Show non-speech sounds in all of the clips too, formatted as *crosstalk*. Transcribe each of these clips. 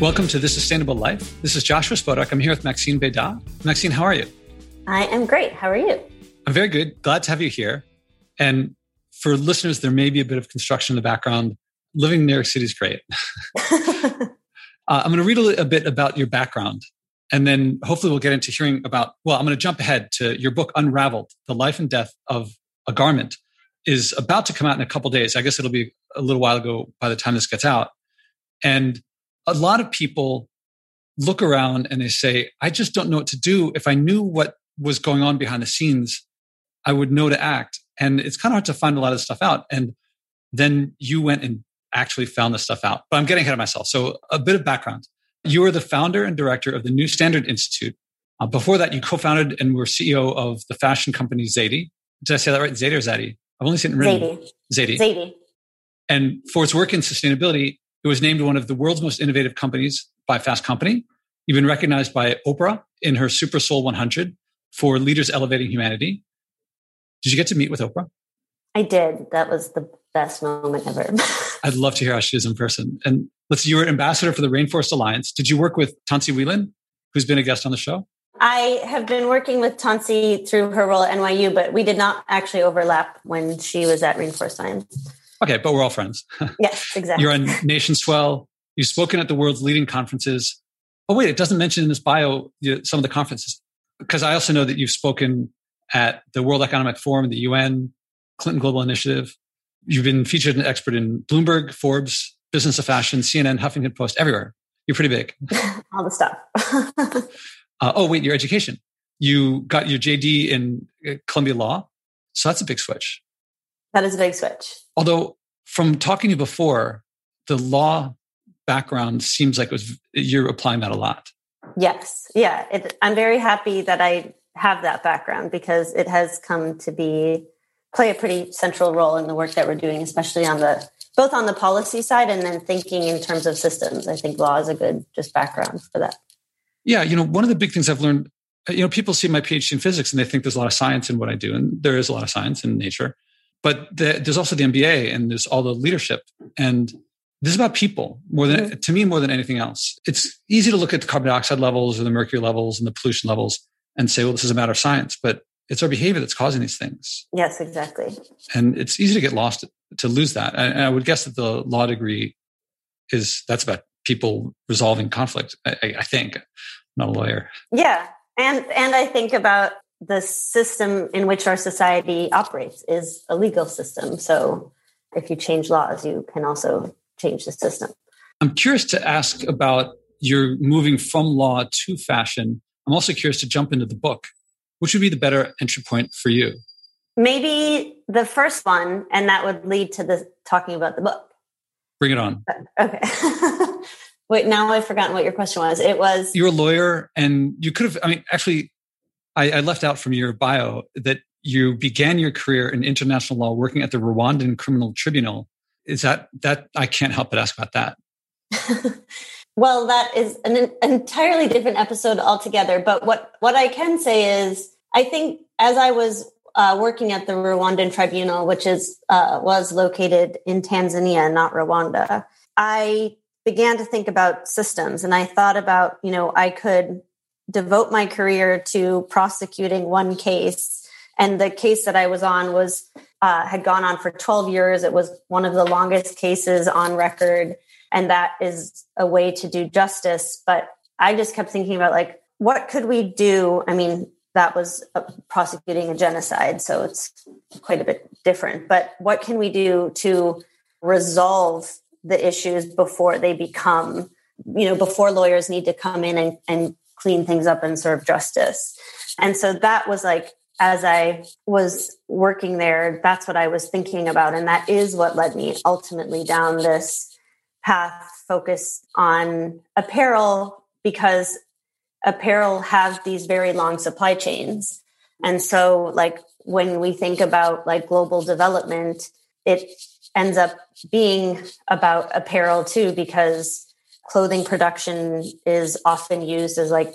Welcome to This Sustainable Life. This is Joshua Spodek. I'm here with Maxine Bédat. Maxine, how are you? I am great. How are you? I'm very good. Glad to have you here. And for listeners, there may be a bit of construction in the background. Living in New York City is great. *laughs* uh, I'm going to read a, a bit about your background and then hopefully we'll get into hearing about, well, I'm going to jump ahead to your book, Unraveled The Life and Death of a Garment, is about to come out in a couple days. I guess it'll be a little while ago by the time this gets out. And a lot of people look around and they say, I just don't know what to do. If I knew what was going on behind the scenes, I would know to act. And it's kind of hard to find a lot of stuff out. And then you went and actually found this stuff out. But I'm getting ahead of myself. So a bit of background. You are the founder and director of the New Standard Institute. Uh, before that, you co-founded and were CEO of the fashion company Zady. Did I say that right? Zady or Zady? I've only seen it written. Zady. Zady. Zady. And for its work in sustainability, it was named one of the world's most innovative companies by Fast Company. You've been recognized by Oprah in her Super Soul 100 for leaders elevating humanity. Did you get to meet with Oprah? I did. That was the best moment ever. *laughs* I'd love to hear how she is in person. And let's see, you were ambassador for the Rainforest Alliance. Did you work with Tensie Whelan, who's been a guest on the show? I have been working with Tansy through her role at NYU, but we did not actually overlap when she was at Rainforest Alliance. Okay, but we're all friends. *laughs* Yes, exactly. You're on NationSwell. You've spoken at the world's leading conferences. Oh, wait, it doesn't mention in this bio some of the conferences. Because I also know that you've spoken at the World Economic Forum, the UN, Clinton Global Initiative. You've been featured an expert in Bloomberg, Forbes, Business of Fashion, CNN, Huffington Post, everywhere. You're pretty big. *laughs* All the stuff. *laughs* uh, oh, wait, your education. You got your JD in uh, Columbia Law. So that's a big switch. That is a big switch. Although, from talking to you before, the law background seems like it was you're applying that a lot. Yes. Yeah. It, I'm very happy that I have that background because it has come to be play a pretty central role in the work that we're doing, especially on the both on the policy side and then thinking in terms of systems. I think law is a good just background for that. Yeah, you know, one of the big things I've learned, you know, people see my PhD in physics and they think there's a lot of science in what I do, and there is a lot of science in nature. But the, there's also the MBA and there's all the leadership, and this is about people more than mm-hmm. to me more than anything else. It's easy to look at the carbon dioxide levels or the mercury levels and the pollution levels and say, well, this is a matter of science, but it's our behavior that's causing these things. Yes, exactly. And it's easy to get lost to lose that. And I would guess that the law degree is that's about people resolving conflict. I, I think, I'm not a lawyer. Yeah, and and I think about the system in which our society operates is a legal system. So if you change laws, you can also change the system. I'm curious to ask about your moving from law to fashion. I'm also curious to jump into the book which would be the better entry point for you? Maybe the first one, and that would lead to the talking about the book. Bring it on. Okay. *laughs* Wait, now I've forgotten what your question was. It was you're a lawyer, and you could have. I mean, actually, I, I left out from your bio that you began your career in international law working at the Rwandan Criminal Tribunal. Is that that I can't help but ask about that. *laughs* Well, that is an, entirely different episode altogether. But what, what I can say is, I think as I was uh, working at the Rwandan Tribunal, which is uh, was located in Tanzania, not Rwanda, I began to think about systems, and I thought about, you know, I could devote my career to prosecuting one case, and the case that I was on was uh, had gone on for 12 years. It was one of the longest cases on record. And that is a way to do justice. But i just kept thinking about like what could we do? I mean that was prosecuting a genocide. So it's quite a bit different. But what can we do to resolve the issues before they become you know before lawyers need to come in and, and clean things up and serve justice and so that was like as i was working there that's what i was thinking about and that is what led me ultimately down this path focused on apparel because apparel has these very long supply chains. And so like when we think about like global development, it ends up being about apparel too, because clothing production is often used as like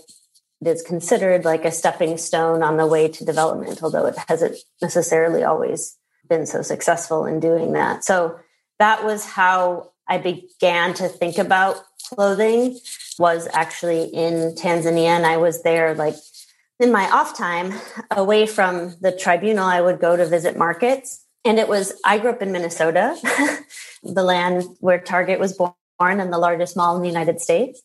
it's considered like a stepping stone on the way to development, although it hasn't necessarily always been so successful in doing that. So that was how I began to think about clothing was actually in Tanzania. And I was there like in my off time away from the tribunal, I would go to visit markets. And it was, I grew up in Minnesota, *laughs* the land where Target was born and the largest mall in the United States.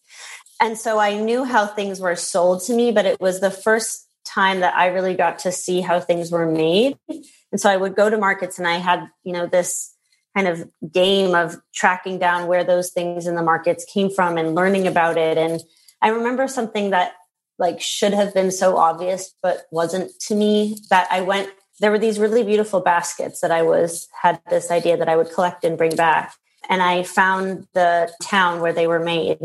And so I knew how things were sold to me, but it was the first time that I really got to see how things were made. And so I would go to markets and I had, you know, this kind of game of tracking down where those things in the markets came from and learning about it. And I remember something that like should have been so obvious, but wasn't to me that I went, there were these really beautiful baskets that I was, had this idea that I would collect and bring back. And I found the town where they were made.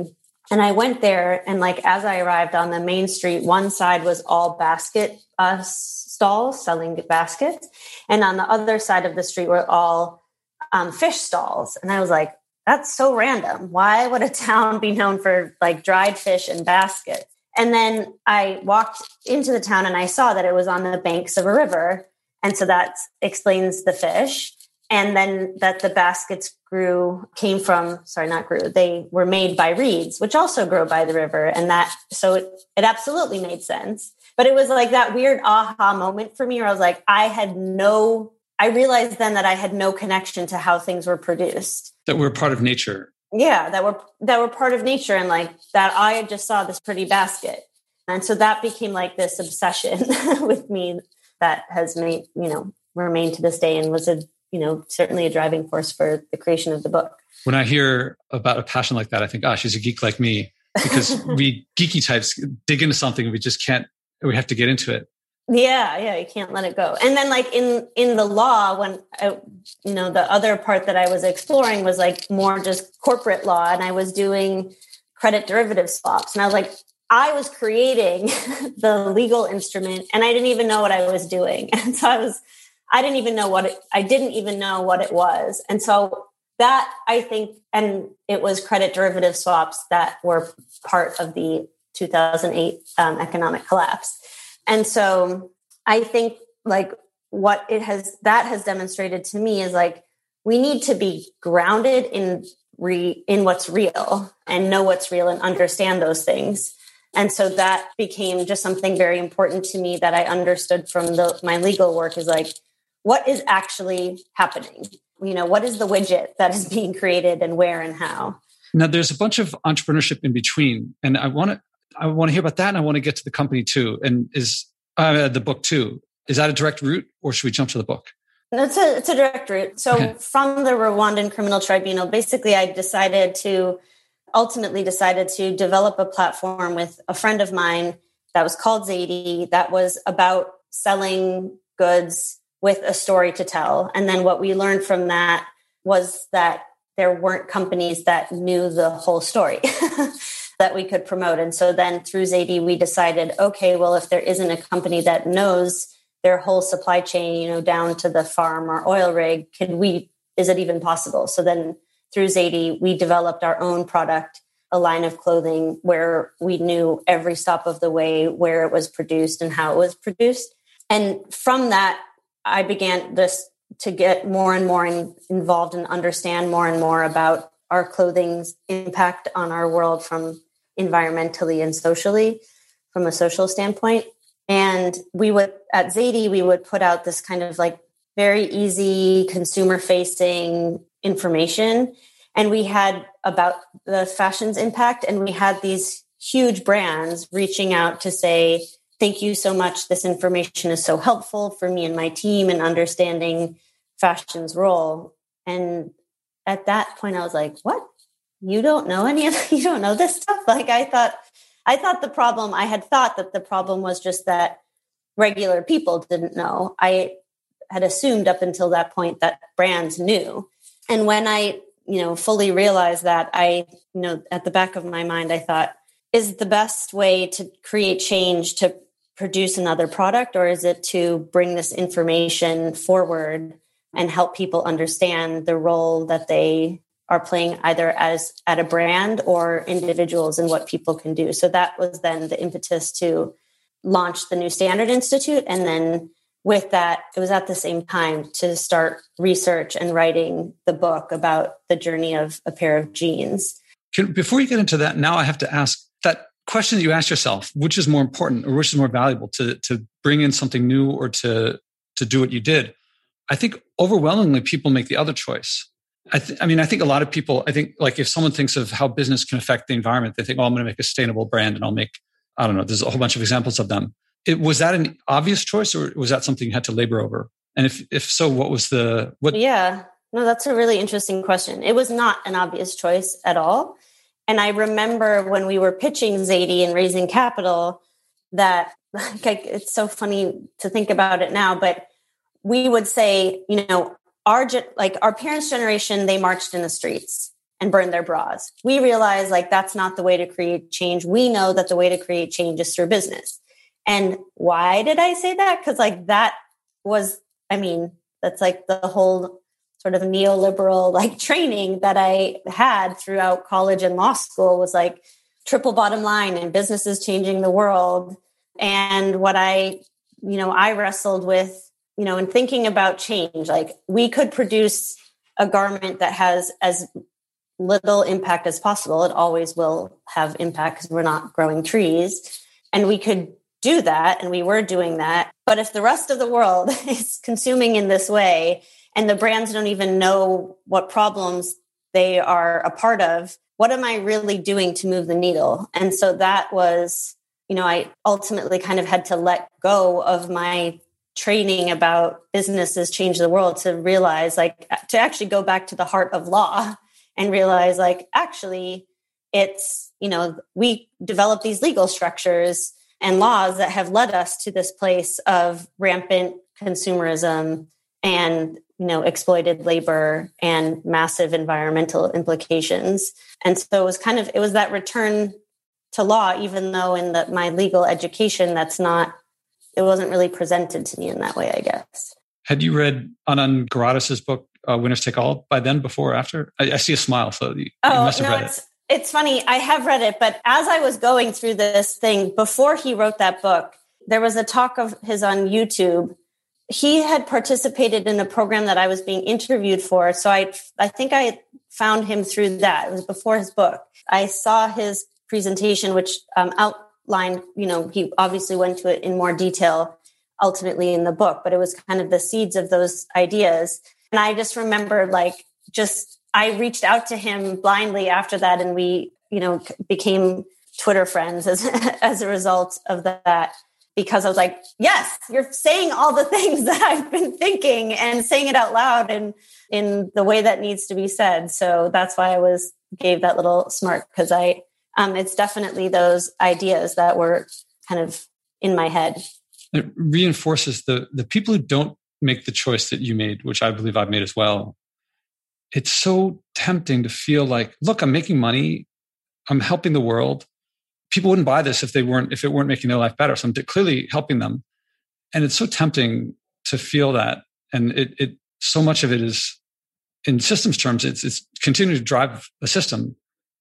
And I went there, and like as I arrived on the main street, one side was all basket uh, stalls selling baskets, and on the other side of the street were all um, fish stalls. And I was like, that's so random. Why would a *laughs* town be known for like dried fish and baskets? And then I walked into the town and I saw that it was on the banks of a river. And so that explains the fish. And then that the baskets grew, came from, sorry, not grew, they were made by reeds, which also grow by the river. And that, so it, it absolutely made sense. But it was like that weird aha moment for me where I was like, I had no, I realized then that I had no connection to how things were produced. That we're part of nature yeah that were that were part of nature and like that i just saw this pretty basket and so that became like this obsession *laughs* with me that has made you know remained to this day and was a you know certainly a driving force for the creation of the book. When i hear about a passion like that i think oh she's a geek like me because *laughs* we geeky types dig into something and we just can't we have to get into it. Yeah yeah you can't let it go. And then like in in the law when I, you know the other part that i was exploring was like more just corporate law and i was doing credit derivative swaps and i was like i was creating *laughs* the legal instrument and i didn't even know what i was doing. *laughs* And so i was i didn't even know what it i didn't even know what it was and so that i think and it was credit derivative swaps that were part of the 2008 um, economic collapse and so I think like what it has that has demonstrated to me is like we need to be grounded in re in what's real and know what's real and understand those things. And so that became just something very important to me that I understood from the, my legal work is like, what is actually happening? You know, what is the widget that is being created and where and how? Now, there's a bunch of entrepreneurship in between, and I want to I want to hear about that, and I want to get to the company too. And is uh, the book too? Is that a direct route, or should we jump to the book? It's a it's a direct route. So okay. from the Rwandan Criminal Tribunal, basically, I decided to ultimately decided to develop a platform with a friend of mine that was called Zady that was about selling goods with a story to tell. And then what we learned from that was that there weren't companies that knew the whole story. *laughs* that we could promote. And so then through Zady, we decided, okay, well, if there isn't a company that knows their whole supply chain, you know, down to the farm or oil rig, can we, is it even possible? So then through Zady, we developed our own product, a line of clothing where we knew every stop of the way where it was produced and how it was produced. And from that, I began this to get more and more in, involved and understand more and more about our clothing's impact on our world from environmentally and socially from a social standpoint. And we would at Zady, we would put out this kind of like very easy consumer facing information. And we had about the fashion's impact, and we had these huge brands reaching out to say, Thank you so much. This information is so helpful for me and my team in understanding fashion's role. And at that point, I was like, What? you don't know any of *laughs* you don't know this stuff like i thought i thought the problem i had thought that the problem was just that regular people didn't know i had assumed up until that point that brands knew and when i you know fully realized that i you know at the back of my mind i thought is the best way to create change to produce another product or is it to bring this information forward and help people understand the role that they are playing either as at a brand or individuals and what people can do. So that was then the impetus to launch the New Standard Institute. And then with that, it was at the same time to start research and writing the book about the journey of a pair of jeans. Before you get into that, now I have to ask question that you ask yourself: which is more important, or which is more valuable to to bring in something new, or to to do what you did? I think overwhelmingly people make the other choice. I, th- I mean, I think a lot of people. I think like if someone thinks of how business can affect the environment, they think, "Oh, I'm going to make a sustainable brand, and I'll make." I don't know. There's a whole bunch of examples of them. It, was that an obvious choice, or was that something you had to labor over? And if if so, what was the what? Yeah, no, that's a really interesting question. It was not an obvious choice at all. And I remember when we were pitching Zady and raising capital, that *laughs* like, it's so funny to think about it now, but we would say, you know, our like our parents' generation, they marched in the streets and burned their bras. We realized like that's not the way to create change. We know that the way to create change is through business. And why did I say that? Because like that was, I mean, that's like the whole sort of neoliberal like training that I had throughout college and law school was like triple bottom line and businesses changing the world. And what I, you know, I wrestled with, you know, in thinking about change, like we could produce a garment that has as little impact as possible. It always will have impact because we're not growing trees. And we could do that. And we were doing that. But if the rest of the world *laughs* is consuming in this way, and the brands don't even know what problems they are a part of what am i really doing to move the needle? And so that was you know i ultimately kind of had to let go of my training about businesses change the world to realize like to actually go back to the heart of law *laughs* and realize like actually it's you know we develop these legal structures and laws that have led us to this place of rampant consumerism and you know exploited labor and massive environmental implications. And so it was kind of it was that return to law even though in the, my legal education that's not it wasn't really presented to me in that way i guess. Had you read anand giridharadas' book uh, winners take all by then before or after? I, I, see a smile so you, oh, you must have no, read it's, it it's funny. I have read it but as i was going through this thing before he wrote that book there was a talk of his on youtube he had participated in a program that I was being interviewed for. So I, I think I found him through that. It was before his book. I saw his presentation, which um, outlined, you know, he obviously went to it in more detail ultimately in the book, but it was kind of the seeds of those ideas. And I just remember like, just, I reached out to him blindly after that and we, you know, became Twitter friends as, *laughs* as a result of that because I was like, yes, you're saying all the *laughs* things that I've been thinking and saying it out loud and in the way that needs to be said. So that's why I was gave that little smirk because I, um, it's definitely those ideas that were kind of in my head. It reinforces the the people who don't make the choice that you made, which I believe I've made as well. It's so tempting to feel like, look, I'm making money, I'm helping the world, people wouldn't buy this if they weren't if it weren't making their life better. So I'm clearly helping them, and it's so tempting to feel that. And it, it so much of it is in systems terms, it's it's continuing to drive a system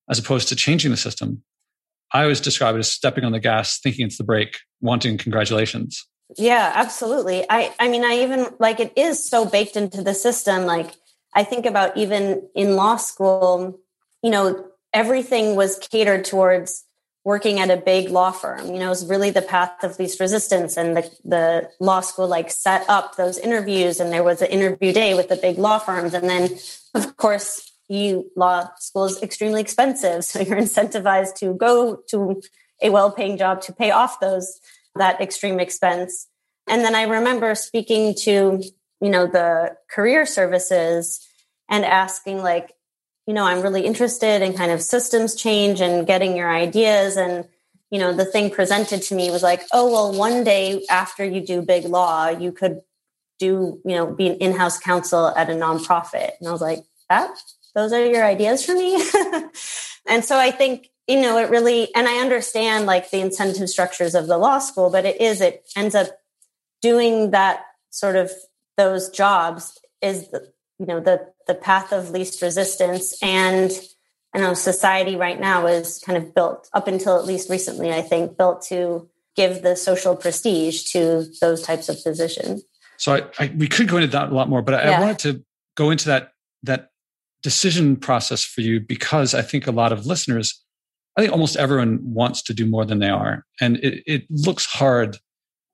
as opposed to changing the system. I always describe it as stepping on the gas, thinking it's the brake, wanting congratulations. Yeah, absolutely. I I mean, I even like it is so baked into the system. Like I think about even in law school, you know, everything was catered towards working at a big law firm. You know is really the path of least resistance and the, the law school like set up those interviews and there was an interview day with the big law firms. And then of course you law school is extremely expensive *laughs* so you're incentivized to go to a well-paying job to pay off those that extreme expense. And then i remember speaking to you know the career services and asking like you know, I'm really interested in kind of systems change and getting your ideas. And, you know, the thing presented to me was like, oh, well, one day after you do big law, you could do, you know, be an in house counsel at a nonprofit. And I was like, that, those are your ideas for me. *laughs* and so I think, you know, it really, and I understand like the incentive structures of the law school, but it is, it ends up doing that sort of those jobs is you know the the path of least resistance and I know society right now is kind of built up until at least recently, I think, built to give the social prestige to those types of positions. So I, I we could go into that a lot more, but I, yeah. I wanted to go into that that decision process for you because I think a lot of listeners, I think almost everyone wants to do more than they are. And it, it looks hard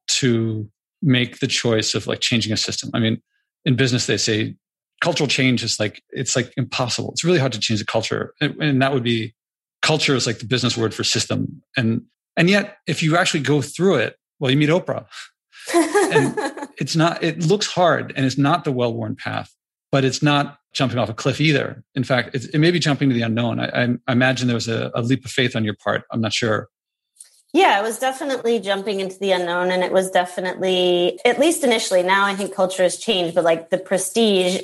to make the choice of like changing a system. I mean, in business, they say cultural change is like, it's like impossible. It's really hard to change the culture. And, and that would be culture is like the business word for system. And, and yet if you actually go through it, well, you meet Oprah *laughs* and it's not, it looks hard and it's not the well worn path, but it's not jumping off a cliff either. In fact, it, it may be jumping to the unknown. I, I, I imagine there was a, a leap of faith on your part. I'm not sure. Yeah, it was definitely jumping into the unknown. And it was definitely, at least initially, now I think culture has changed, but like the prestige,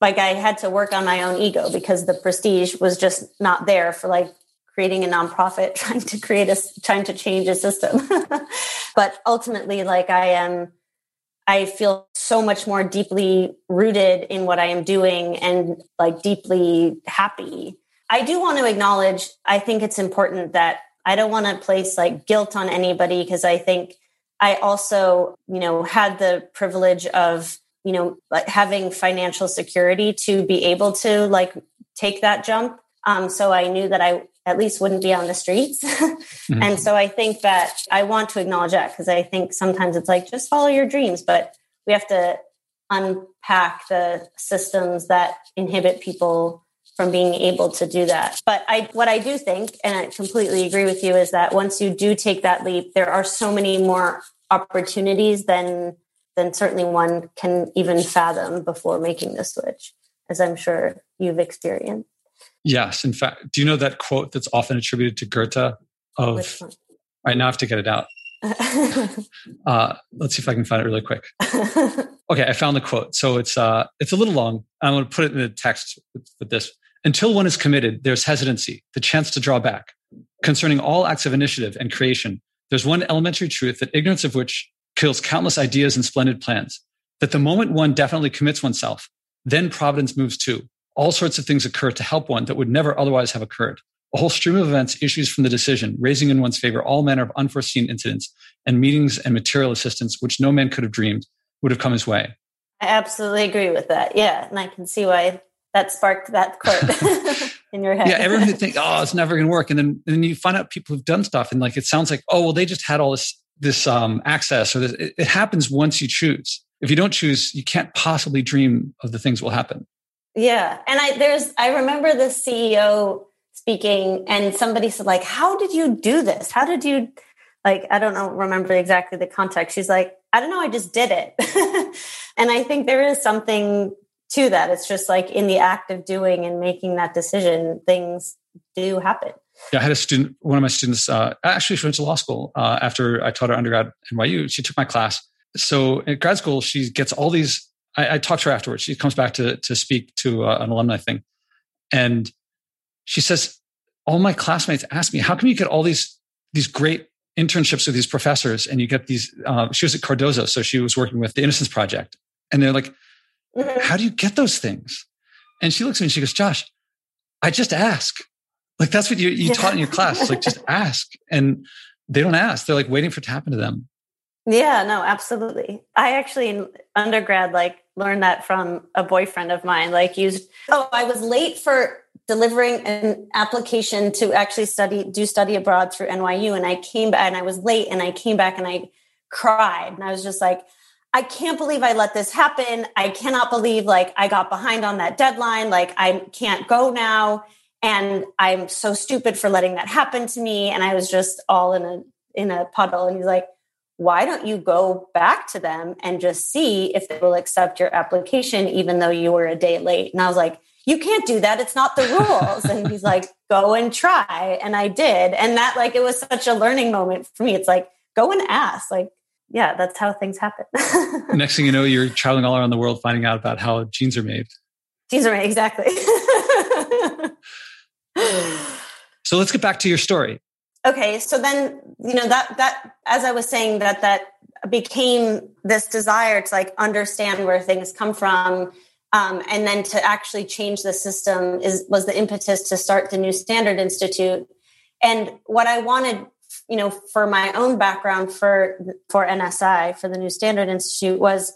like I had to work on my own ego because the prestige was just not there for like creating a nonprofit, *laughs* trying to create a, trying to change a system. *laughs* but ultimately, like I am, I feel so much more deeply rooted in what I am doing and like deeply happy. I do want to acknowledge, I think it's important that I don't want to place like guilt on anybody because I think I also, you know, had the privilege of, you know, like having financial security to be able to like take that jump. Um, so I knew that I at least wouldn't be on the streets. *laughs* mm-hmm. And so I think that I want to acknowledge that because I think sometimes it's like just follow your dreams, but we have to unpack the systems that inhibit people from being able to do that. But I what I do think and I completely agree with you is that once you do take that leap there are so many more opportunities than than certainly one can even fathom before making the switch as I'm sure you've experienced. Yes, in fact, do you know that quote that's often attributed to Goethe of right now I have to get it out. *laughs* uh, let's see if I can find it really quick. *laughs* Okay, I found the quote. So it's uh, it's a little long. I'm going to put it in the text with, with this. Until one is committed, there's hesitancy, the chance to draw back. Concerning all acts of initiative and creation, there's one elementary truth that ignorance of which kills countless ideas and splendid plans. That the moment one definitely commits oneself, then providence moves too. All sorts of things occur to help one that would never otherwise have occurred. A whole stream of events issues from the decision, raising in one's favor all manner of unforeseen incidents and meetings and material assistance which no man could have dreamed would have come his way. I absolutely agree with that. Yeah. And I can see why that sparked that quote *laughs* in your head. Yeah. Everyone would think, oh, it's never going to work. And then, and then you find out people who've done stuff and like, it sounds like, oh, well, they just had all this, this um, access or this, it, it happens once you choose. If you don't choose, you can't possibly dream of the things will happen. Yeah. And I, there's, I remember the CEO speaking and somebody said like how did you do this how did you like i don't know remember exactly the context she's like i don't know i just did it *laughs* and i think there is something to that it's just like in the act of doing and making that decision things do happen yeah i had a student one of my students uh, actually she went to law school uh, after i taught her undergrad at nyu she took my class so at grad school she gets all these i, I talked to her afterwards she comes back to to speak to uh, an alumni thing and she says, all my classmates ask me, how come you get all these, these great internships with these professors and you get these, uh, she was at Cardozo. So she was working with the Innocence Project. And they're like, mm-hmm. how do you get those things? And she looks at me and she goes, Josh, I just ask. Like that's what you, you yeah. taught in your class. Like just *laughs* ask. And they don't ask. They're like waiting for it to happen to them. Yeah, no, absolutely. I actually in undergrad like learned that from a boyfriend of mine. Like used oh, I was late for delivering an application to actually study do study abroad through NYU and I came back and I was late and I came back and I cried and I was just like I can't believe I let this happen. I cannot believe like I got behind on that deadline. Like I can't go now and I'm so stupid for letting that happen to me and I was just all in a in a puddle and he's like why don't you go back to them and just see if they will accept your application even though you were a day late and I was like you can't do that. It's not the rules. and he's like, go and try. And I did. And that, like, it was such a learning moment for me. It's like, go and ask. Like, yeah, that's how things happen. *laughs* Next thing you know, you're traveling all around the world finding out about how jeans are made. Jeans are made, exactly. *laughs* so let's get back to your story. Okay. So then, you know, that, that, as I was saying, that, that became this desire to like understand where things come from um, and then to actually change the system is was the impetus to start the new standard institute and what i wanted you know for my own background for for nsi for the new standard institute was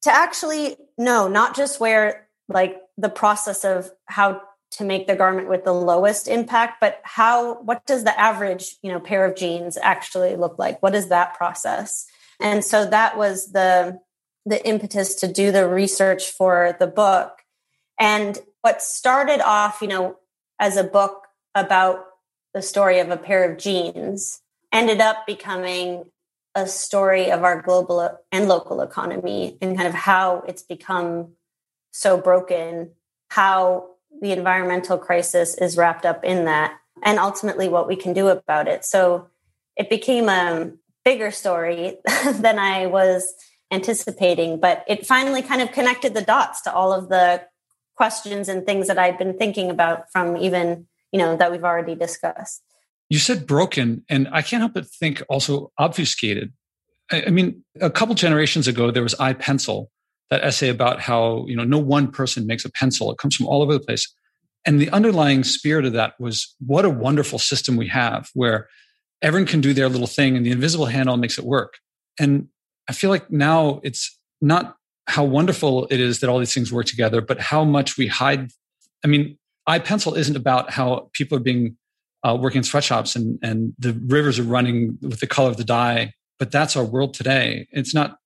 to actually know not just where like the process of how to make the garment with the lowest impact but how what does the average you know pair of jeans actually look like? What is that process? And so that was the the impetus to do the research for the book. And what started off you know as a book about the story of a pair of jeans ended up becoming a story of our global and local economy and kind of how it's become so broken how the environmental crisis is wrapped up in that and ultimately what we can do about it. So it became a bigger story *laughs* than I was anticipating, but it finally kind of connected the dots to all of the questions and things that I'd been thinking about from even, you know, that we've already discussed. You said broken, and I can't help but think also obfuscated. I, mean, a couple generations ago, there was iPencil, that essay about how you know no one person makes a pencil. It comes from all over the place. And the underlying spirit of that was what a wonderful system we have where everyone can do their little thing and the invisible hand all makes it work. And i feel like now it's not how wonderful it is that all these things work together but how much we hide. I mean iPencil isn't about how people are being uh, working in sweatshops and and the rivers are running with the color of the dye but that's our world today. It's not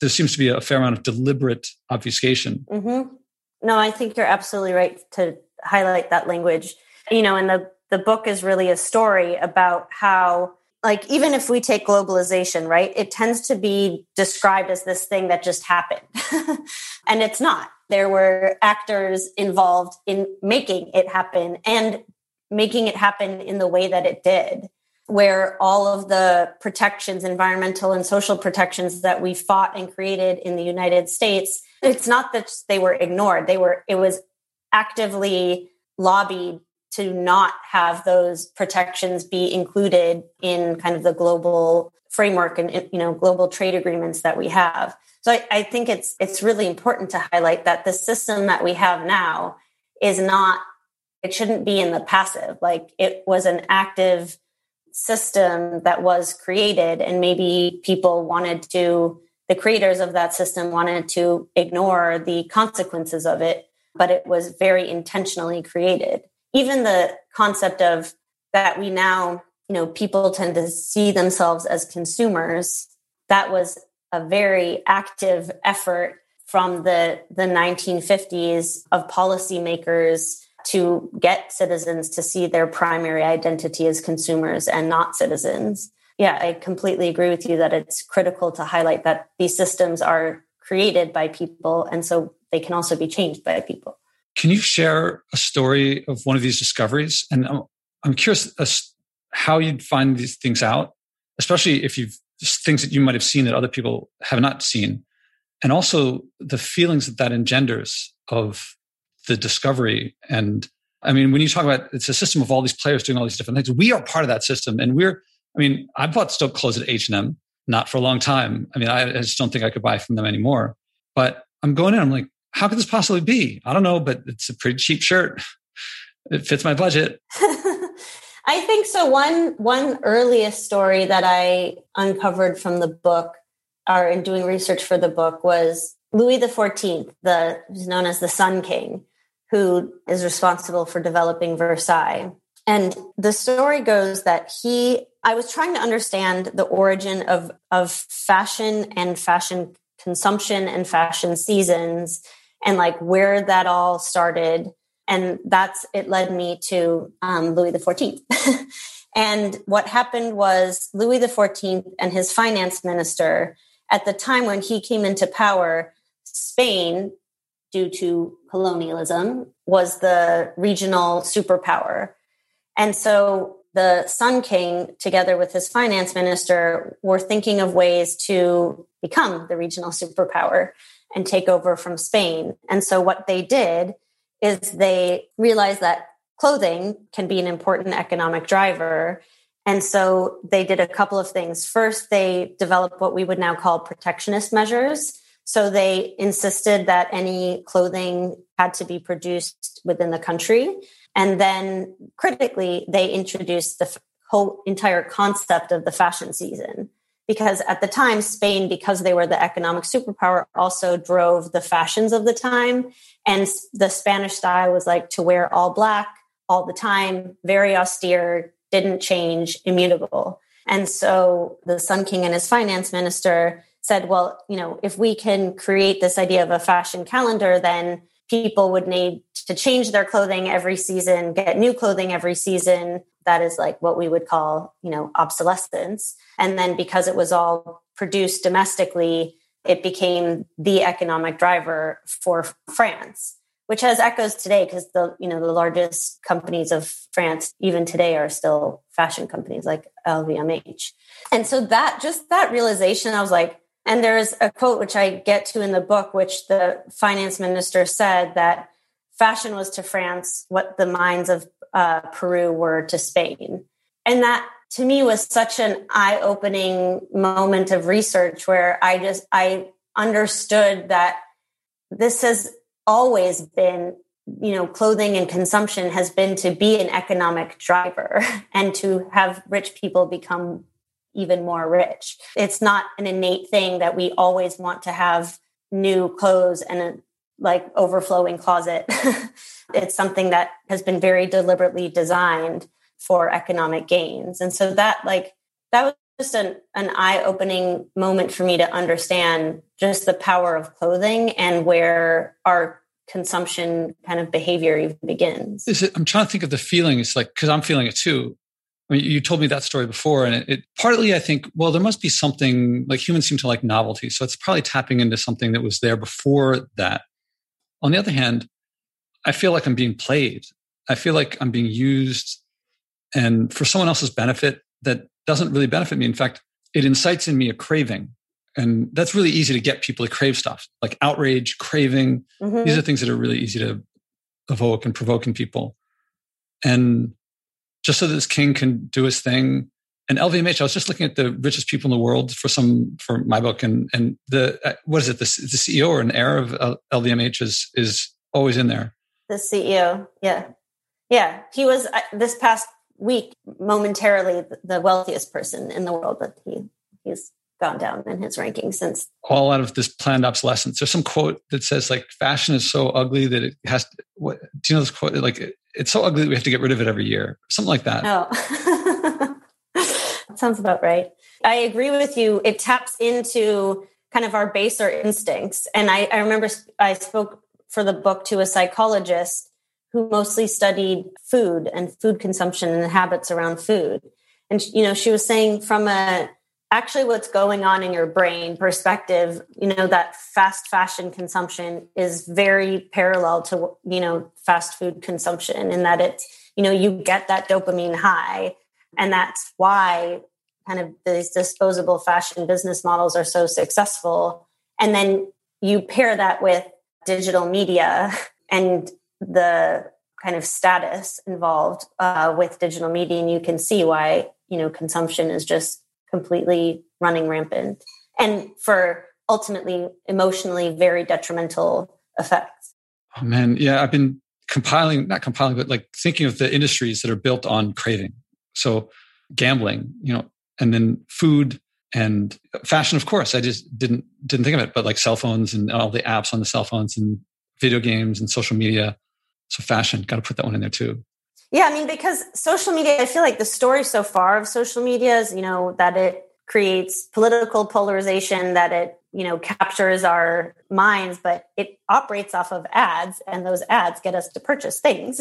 there seems to be a fair amount of deliberate obfuscation. Mm-hmm. No, I think you're absolutely right to highlight that language. You know, and the the book is really a story about how like even if we take globalization right it tends to be described as this thing that just happened *laughs* and it's not there were actors involved in making it happen and making it happen in the way that it did where all of the protections, environmental and social protections that we fought and created in the United States, it's not that they were ignored. They were, it was actively lobbied to not have those protections be included in kind of the global framework and you know global trade agreements that we have. So I, I think it's it's really important to highlight that the system that we have now is not it shouldn't be in the passive. Like it was an active system that was created and maybe people wanted to the creators of that system wanted to ignore the consequences of it but it was very intentionally created. Even the concept of that we now you know people tend to see themselves as consumers that was a very active effort from the the 1950s of policymakers to get citizens to see their primary identity as consumers and not citizens. Yeah, I completely agree with you that it's critical to highlight that these systems are created by people and so they can also be changed by people. Can you share a story of one of these discoveries? And I'm, I'm curious how you'd find these things out, especially if you've things that you might have seen that other people have not seen. And also the feelings that that engenders of the discovery and I mean, when you talk about it's a system of all these players doing all these different things, we are part of that system. And we're, I mean, I bought still clothes at H&M, not for a long time. I mean, I, I just don't think I could buy from them anymore. But I'm going in, I'm like, how could this possibly be? I don't know, but it's a pretty cheap shirt. It fits my budget. *laughs* *laughs* I think so. One one earliest story that I uncovered from the book, or in doing research for the book, was Louis the Fourteenth, the who's known as the Sun King who is responsible for developing Versailles. And the story goes that he, I was trying to understand the origin of, of fashion and fashion consumption and fashion seasons and like where that all started. And that's, it led me to um, Louis XIV. *laughs* and what happened was Louis XIV and his finance minister, at the time when he came into power, Spain due to colonialism, was the regional superpower. And so the Sun King, together with his finance minister, were thinking of ways to become the regional superpower and take over from Spain. And so what they did is they realized that clothing can be an important economic driver. And so they did a couple of things. First, they developed what we would now call protectionist measures so they insisted that any clothing had to be produced within the country. And then critically, they introduced the whole entire concept of the fashion season. because at the time, Spain, because they were the economic superpower, also drove the fashions of the time. And the Spanish style was like to wear all black all the time, very austere, didn't change, immutable. And so the Sun King and his finance minister said, well, you know, if we can create this idea of a fashion calendar, then people would need to change their clothing every season, get new clothing every season. That is like what we would call, you know, obsolescence. And then because it was all produced domestically, it became the economic driver for France, which has echoes today because the, you know, the largest companies of France even today are still fashion companies like LVMH. And so that just that realization, I was like, and there's a quote which I get to in the book, which the finance minister said that fashion was to France what the mines of uh, Peru were to Spain. And that to me was such an eye opening moment of research where I just, I understood that this has always been you know clothing and consumption has been to be an economic driver *laughs* and to have rich people become even more rich. It's not an innate thing that we always want to have new clothes and a like overflowing closet. *laughs* it's something that has been very deliberately designed for economic gains. And so that like that was just an, an eye-opening moment for me to understand just the power of clothing and where our consumption kind of behavior even begins. It, I'm trying to think of the feeling. It's like because I'm feeling it too. I mean, you told me that story before, and it, it, partly I think, well, there must be something like humans seem to like novelty, so it's probably tapping into something that was there before that. On the other hand, I feel like I'm being played. I feel like I'm being used, and for someone else's benefit that doesn't really benefit me. In fact, it incites in me a craving, and that's really easy to get people to crave stuff like outrage, craving. Mm-hmm. These are things that are really easy to evoke and provoke in people, and just so that this king can do his thing. And LVMH, I was just looking at the richest people in the world for some for my book, and and the uh, what is it? The, the CEO or an heir of LVMH is is always in there. The CEO, yeah, yeah. He was uh, this past week momentarily the wealthiest person in the world, but he he's gone down in his ranking since. All out of this planned obsolescence. There's some quote that says like fashion is so ugly that it has. To, what do you know this quote? Like it's so ugly that we have to get rid of it every year. Something like that. Oh, *laughs* sounds about right. I agree with you. It taps into kind of our baser instincts. And I, I remember I spoke for the book to a psychologist who mostly studied food and food consumption and habits around food. And you know, she was saying from a actually what's going on in your brain perspective you know that fast fashion consumption is very parallel to you know fast food consumption in that it's you know you get that dopamine high and that's why kind of these disposable fashion business models are so successful. And then you pair that with digital media and the kind of status involved uh, with digital media and you can see why you know consumption is just completely running rampant and for ultimately emotionally very detrimental effects. Oh man, yeah, I've been compiling, not compiling, but like thinking of the industries that are built on craving. So gambling, you know, and then food and fashion, of course. I just didn't didn't think of it, but like cell phones and all the apps on the cell phones and video games and social media. So fashion, got to put that one in there too. Yeah, I mean, because social media, I feel like the story so far of social media is, you know, that it creates political polarization, that it, you know, captures our minds, but it operates off of ads, and those ads get us to purchase things.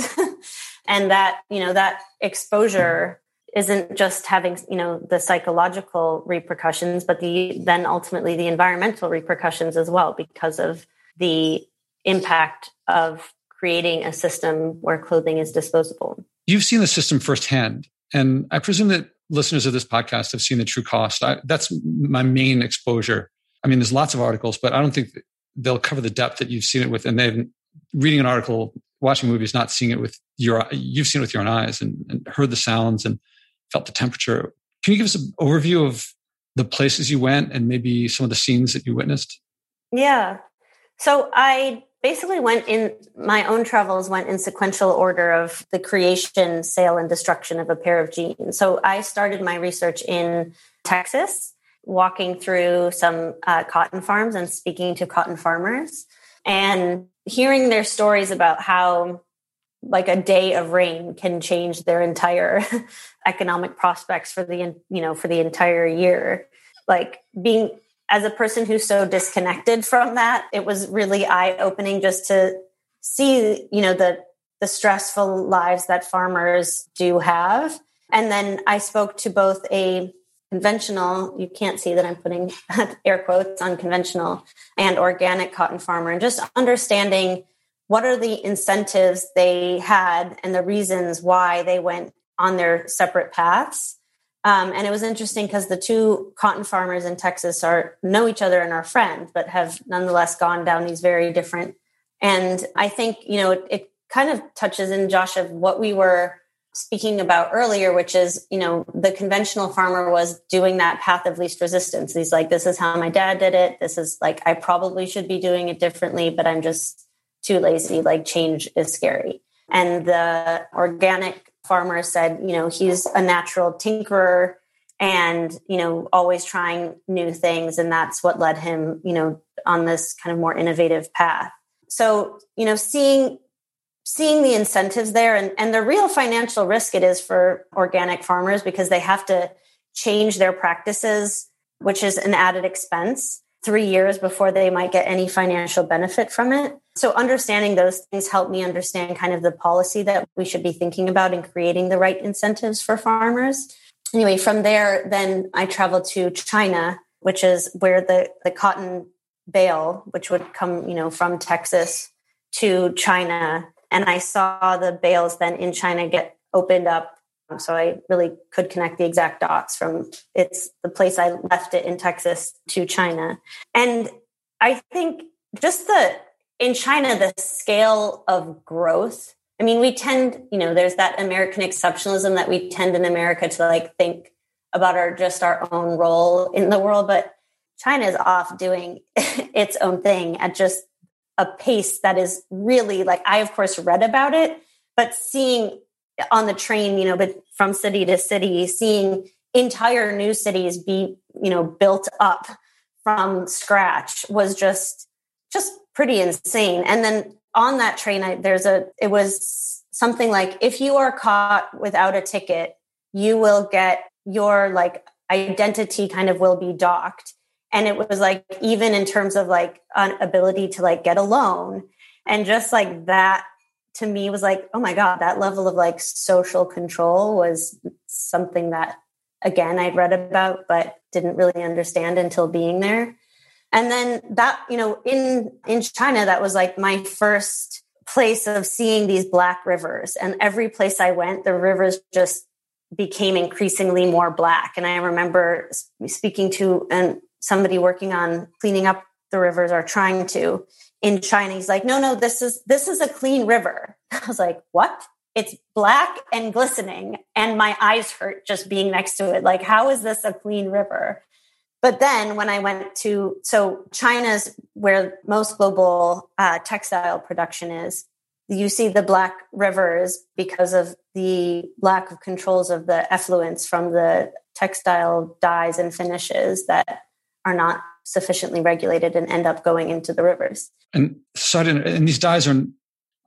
*laughs* and that, you know, that exposure isn't just having, you know, the psychological repercussions, but the then ultimately the environmental repercussions as well because of the impact of creating a system where clothing is disposable. You've seen the system firsthand. And I presume that listeners of this podcast have seen the true cost. I, that's my main exposure. I mean, there's lots of articles, but I don't think they'll cover the depth that you've seen it with. And they've reading an article, watching movies, not seeing it with your, you've seen it with your own eyes and, and heard the sounds and felt the temperature. Can you give us an overview of the places you went and maybe some of the scenes that you witnessed? Yeah. So I basically went in my own travels went in sequential order of the creation sale and destruction of a pair of jeans. So i started my research in texas walking through some uh, cotton farms and speaking to cotton farmers and hearing their stories about how like a day of rain can change their entire *laughs* economic prospects for the you know for the entire year. Like being as a person who's so disconnected from that it was really eye opening just to see you know the the stressful lives that farmers do have and then i spoke to both a conventional you can't see that i'm putting *laughs* air quotes on conventional and organic cotton farmer and just understanding what are the incentives they had and the reasons why they went on their separate paths. Um, and it was interesting because the two cotton farmers in Texas are know each other and are friends, but have nonetheless gone down these very different. And I think you know it, it kind of touches in Josh of what we were speaking about earlier, which is you know the conventional farmer was doing that path of least resistance. He's like, this is how my dad did it. This is like I probably should be doing it differently, but I'm just too lazy. Like change is scary. And the organic farmer said, you know, he's a natural tinkerer and, you know, always trying new things. And that's what led him, you know, on this kind of more innovative path. So, you know, seeing seeing the incentives there and, and the real financial risk it is for organic farmers because they have to change their practices, which is an added expense three years before they might get any financial benefit from it. So understanding those things helped me understand kind of the policy that we should be thinking about in creating the right incentives for farmers. Anyway, from there, then I traveled to China, which is where the, the cotton bale, which would come, you know, from Texas to China. And I saw the bales then in China get opened up so I really could connect the exact dots from it's the place I left it in Texas to China. And I think just the in China, the scale of growth. I mean, we tend, you know, there's that American exceptionalism that we tend in America to like think about our just our own role in the world, but China is off doing *laughs* its own thing at just a pace that is really like I of course read about it, but seeing on the train, you know, but from city to city, seeing entire new cities be, you know, built up from scratch was just just pretty insane. And then on that train, I, there's a it was something like if you are caught without a ticket, you will get your like identity kind of will be docked. And it was like even in terms of like an ability to like get a loan and just like that to me was like, oh my God, that level of like social control was something that, again, I'd read about, but didn't really understand until being there. And then that, you know, in, in China, that was like my first place of seeing these black rivers. And every place I went, the rivers just became increasingly more black. And I remember speaking to and somebody working on cleaning up the rivers or trying to in China. He's like, no, no, this is this is a clean river. *laughs* I was like, what? It's black and glistening, and my eyes hurt just being next to it. Like, how is this a clean river? But then when I went to so China's where most global uh, textile production is, you see the black rivers because of the lack of controls of the effluents from the textile dyes and finishes that are not sufficiently regulated and end up going into the rivers. And so and these dyes are,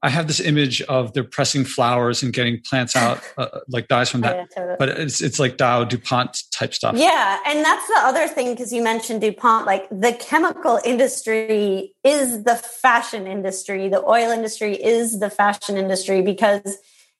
I have this image of they're pressing flowers and getting plants out, uh, like dyes from that. Yeah, totally. But it's it's like Dow DuPont type stuff. Yeah, and that's the other thing because you mentioned DuPont. Like the chemical industry is the fashion industry. The oil industry is the fashion industry because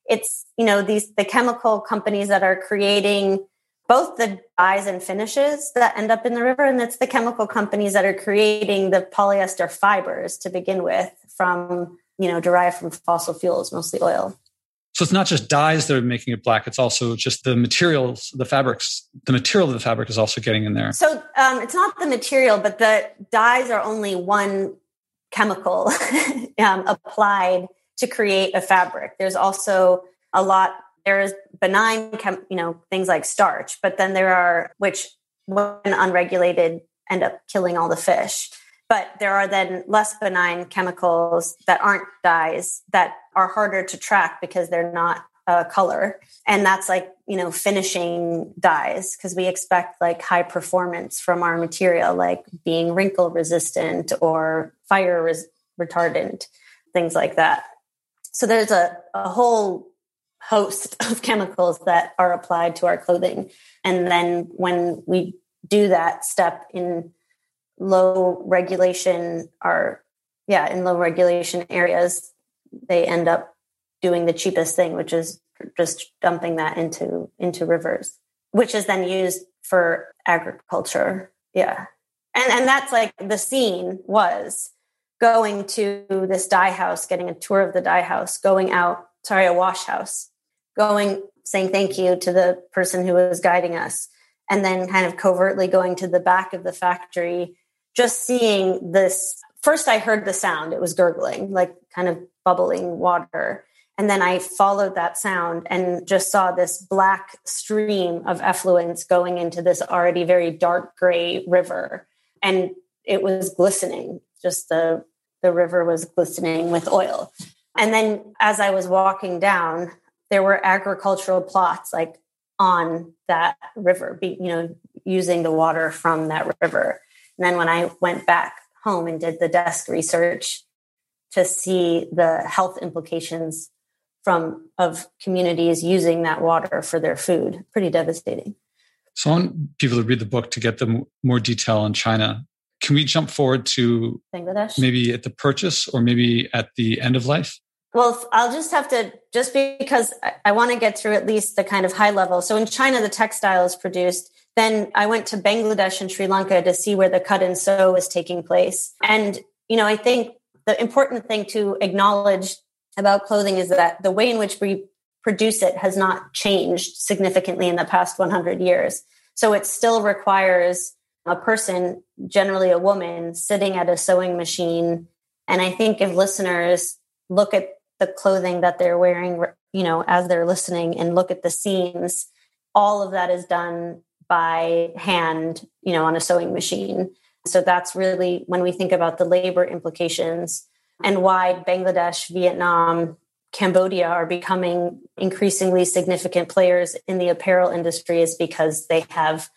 it's you know these the chemical companies that are creating both the dyes and finishes that end up in the river and it's the chemical companies that are creating the polyester fibers to begin with from you know derived from fossil fuels mostly oil. So it's not just dyes that are making it black it's also just the materials the fabrics the material of the fabric is also getting in there. So um, it's not the material but the dyes are only one chemical *laughs* um, applied to create a fabric. There's also a lot there's benign, chem, you know, things like starch, but then there are which, when unregulated, end up killing all the fish. But there are then less benign chemicals that aren't dyes that are harder to track because they're not uh, color. And that's like, you know, finishing dyes because we expect like high performance from our material, like being wrinkle resistant or fire res- retardant, things like that. So there's a, a whole host *laughs* of chemicals that are applied to our clothing. And then when we do that step in low regulation are yeah in low regulation areas they end up doing the cheapest thing which is just dumping that into into rivers which is then used for agriculture. Yeah. And and that's like the scene was going to this dye house getting a tour of the dye house going out sorry a wash house going saying thank you to the person who was guiding us and then kind of covertly going to the back of the factory just seeing this first i heard the sound it was gurgling like kind of bubbling water. And then i followed that sound and just saw this black stream of effluence going into this already very dark gray river. And it was glistening just the the river was glistening with oil. And then as i was walking down there were agricultural plots like on that river you know using the water from that river and then when I went back home and did the desk research to see the health implications from of communities using that water for their food, pretty devastating. So I want people to read the book to get the more detail on China. Can we jump forward to Bangladesh? Maybe at the purchase or maybe at the end of life? Well, I'll just have to, just because I want to get through at least the kind of high level. So in China, the textile is produced then I went to Bangladesh and Sri Lanka to see where the cut and sew was taking place. And, you know, I think the important thing to acknowledge about clothing is that the way in which we produce it has not changed significantly in the past 100 years. So it still requires a person, generally a woman, sitting at a sewing machine. And I think if listeners look at the clothing that they're wearing, you know, as they're listening and look at the seams, all of that is done by hand, you know, on a sewing machine. So that's really when we think about the labor implications and why Bangladesh, Vietnam, Cambodia are becoming increasingly significant players in the apparel industry is because they have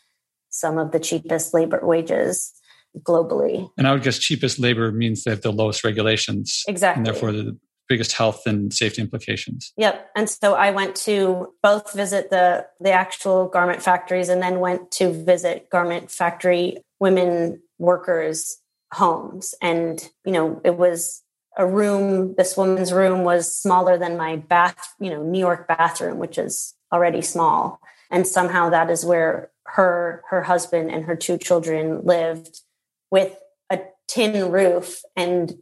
some of the cheapest labor wages globally. And I would guess cheapest labor means they have the lowest regulations. Exactly. And therefore the biggest health and safety implications. Yep. And so I went to both visit the the actual garment factories and then went to visit garment factory women workers homes and you know it was a room this woman's room was smaller than my bath you know new york bathroom which is already small and somehow that is where her her husband and her two children lived with a tin roof and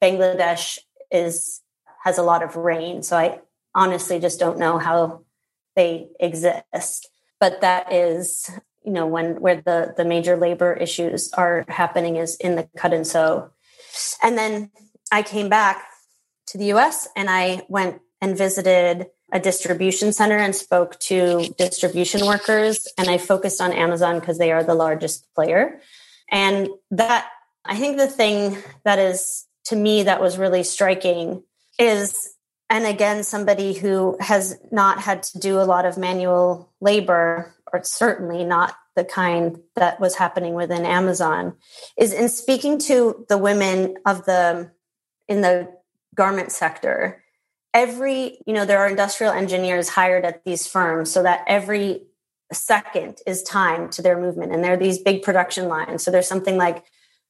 bangladesh is has a lot of rain. So I honestly just don't know how they exist. But that is, you know, when where the the major labor issues are happening is in the cut and sew. And then I came back to the US and I went and visited a distribution center and spoke to distribution workers and I focused on Amazon because they are the largest player. And that I think the thing that is to me that was really striking is and again somebody who has not had to do a lot of manual labor or certainly not the kind that was happening within amazon is in speaking to the women of the in the garment sector every you know there are industrial engineers hired at these firms so that every second is time to their movement. And there are these big production lines. So there's something like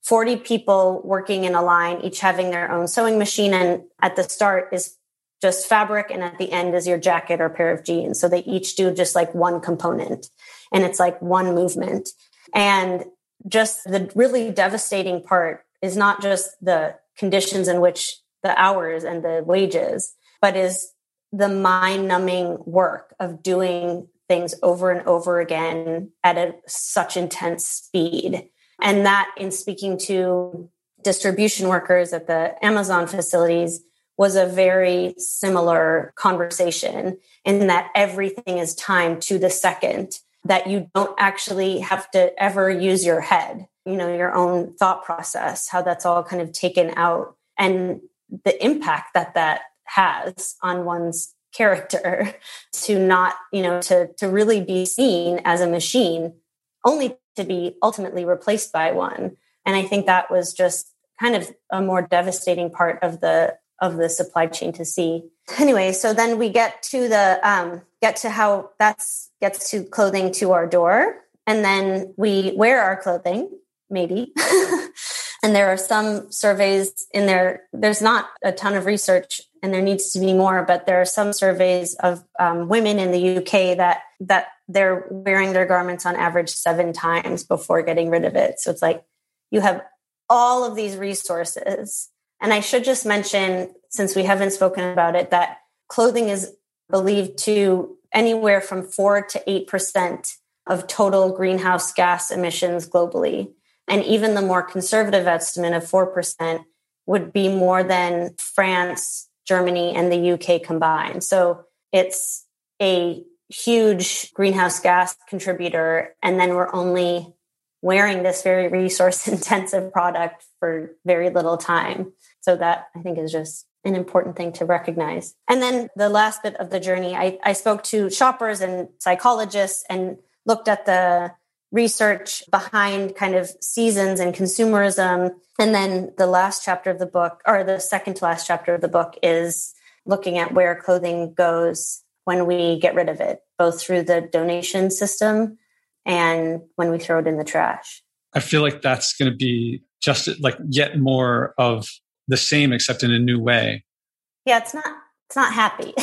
40 people working in a line, each having their own sewing machine. And at the start is just fabric, and at the end is your jacket or pair of jeans. So they each do just like one component, and it's like one movement. And just the really devastating part is not just the conditions in which the hours and the wages, but is the mind numbing work of doing things over and over again at a, such intense speed and that, in speaking to distribution workers at the Amazon facilities, was a very similar conversation in that everything is timed to the second, that you don't actually have to ever use your head, you know, your own thought process, how that's all kind of taken out, and the impact that that has on one's character *laughs* to not, you know, to to really be seen as a machine, only to be ultimately replaced by one. And I think that was just kind of a more devastating part of the of the supply chain to see. Anyway, so then we get to the um, get to how that's gets to clothing to our door, and then we wear our clothing, maybe. *laughs* and there are some surveys in there. There's not a ton of research, and there needs to be more. But there are some surveys of um, women in the UK that that they're wearing their garments on average seven times before getting rid of it. So it's like you have all of these resources and I should just mention, since we haven't spoken about it, that clothing is believed to anywhere from 4 to 8% of total greenhouse gas emissions globally. And even the more conservative estimate of 4% would be more than France, Germany, and the UK combined. So it's a huge greenhouse gas contributor. And then we're only wearing this very resource *laughs* intensive product for very little time. So that I think is just an important thing to recognize. And then the last bit of the journey, I, I spoke to shoppers and psychologists and looked at the research behind kind of seasons and consumerism. And then the last chapter of the book, or the second to last chapter of the book, is looking at where clothing goes when we get rid of it, both through the donation system and when we throw it in the trash. I feel like that's going to be just like yet more of the same except in a new way. Yeah, it's not it's not happy. *laughs*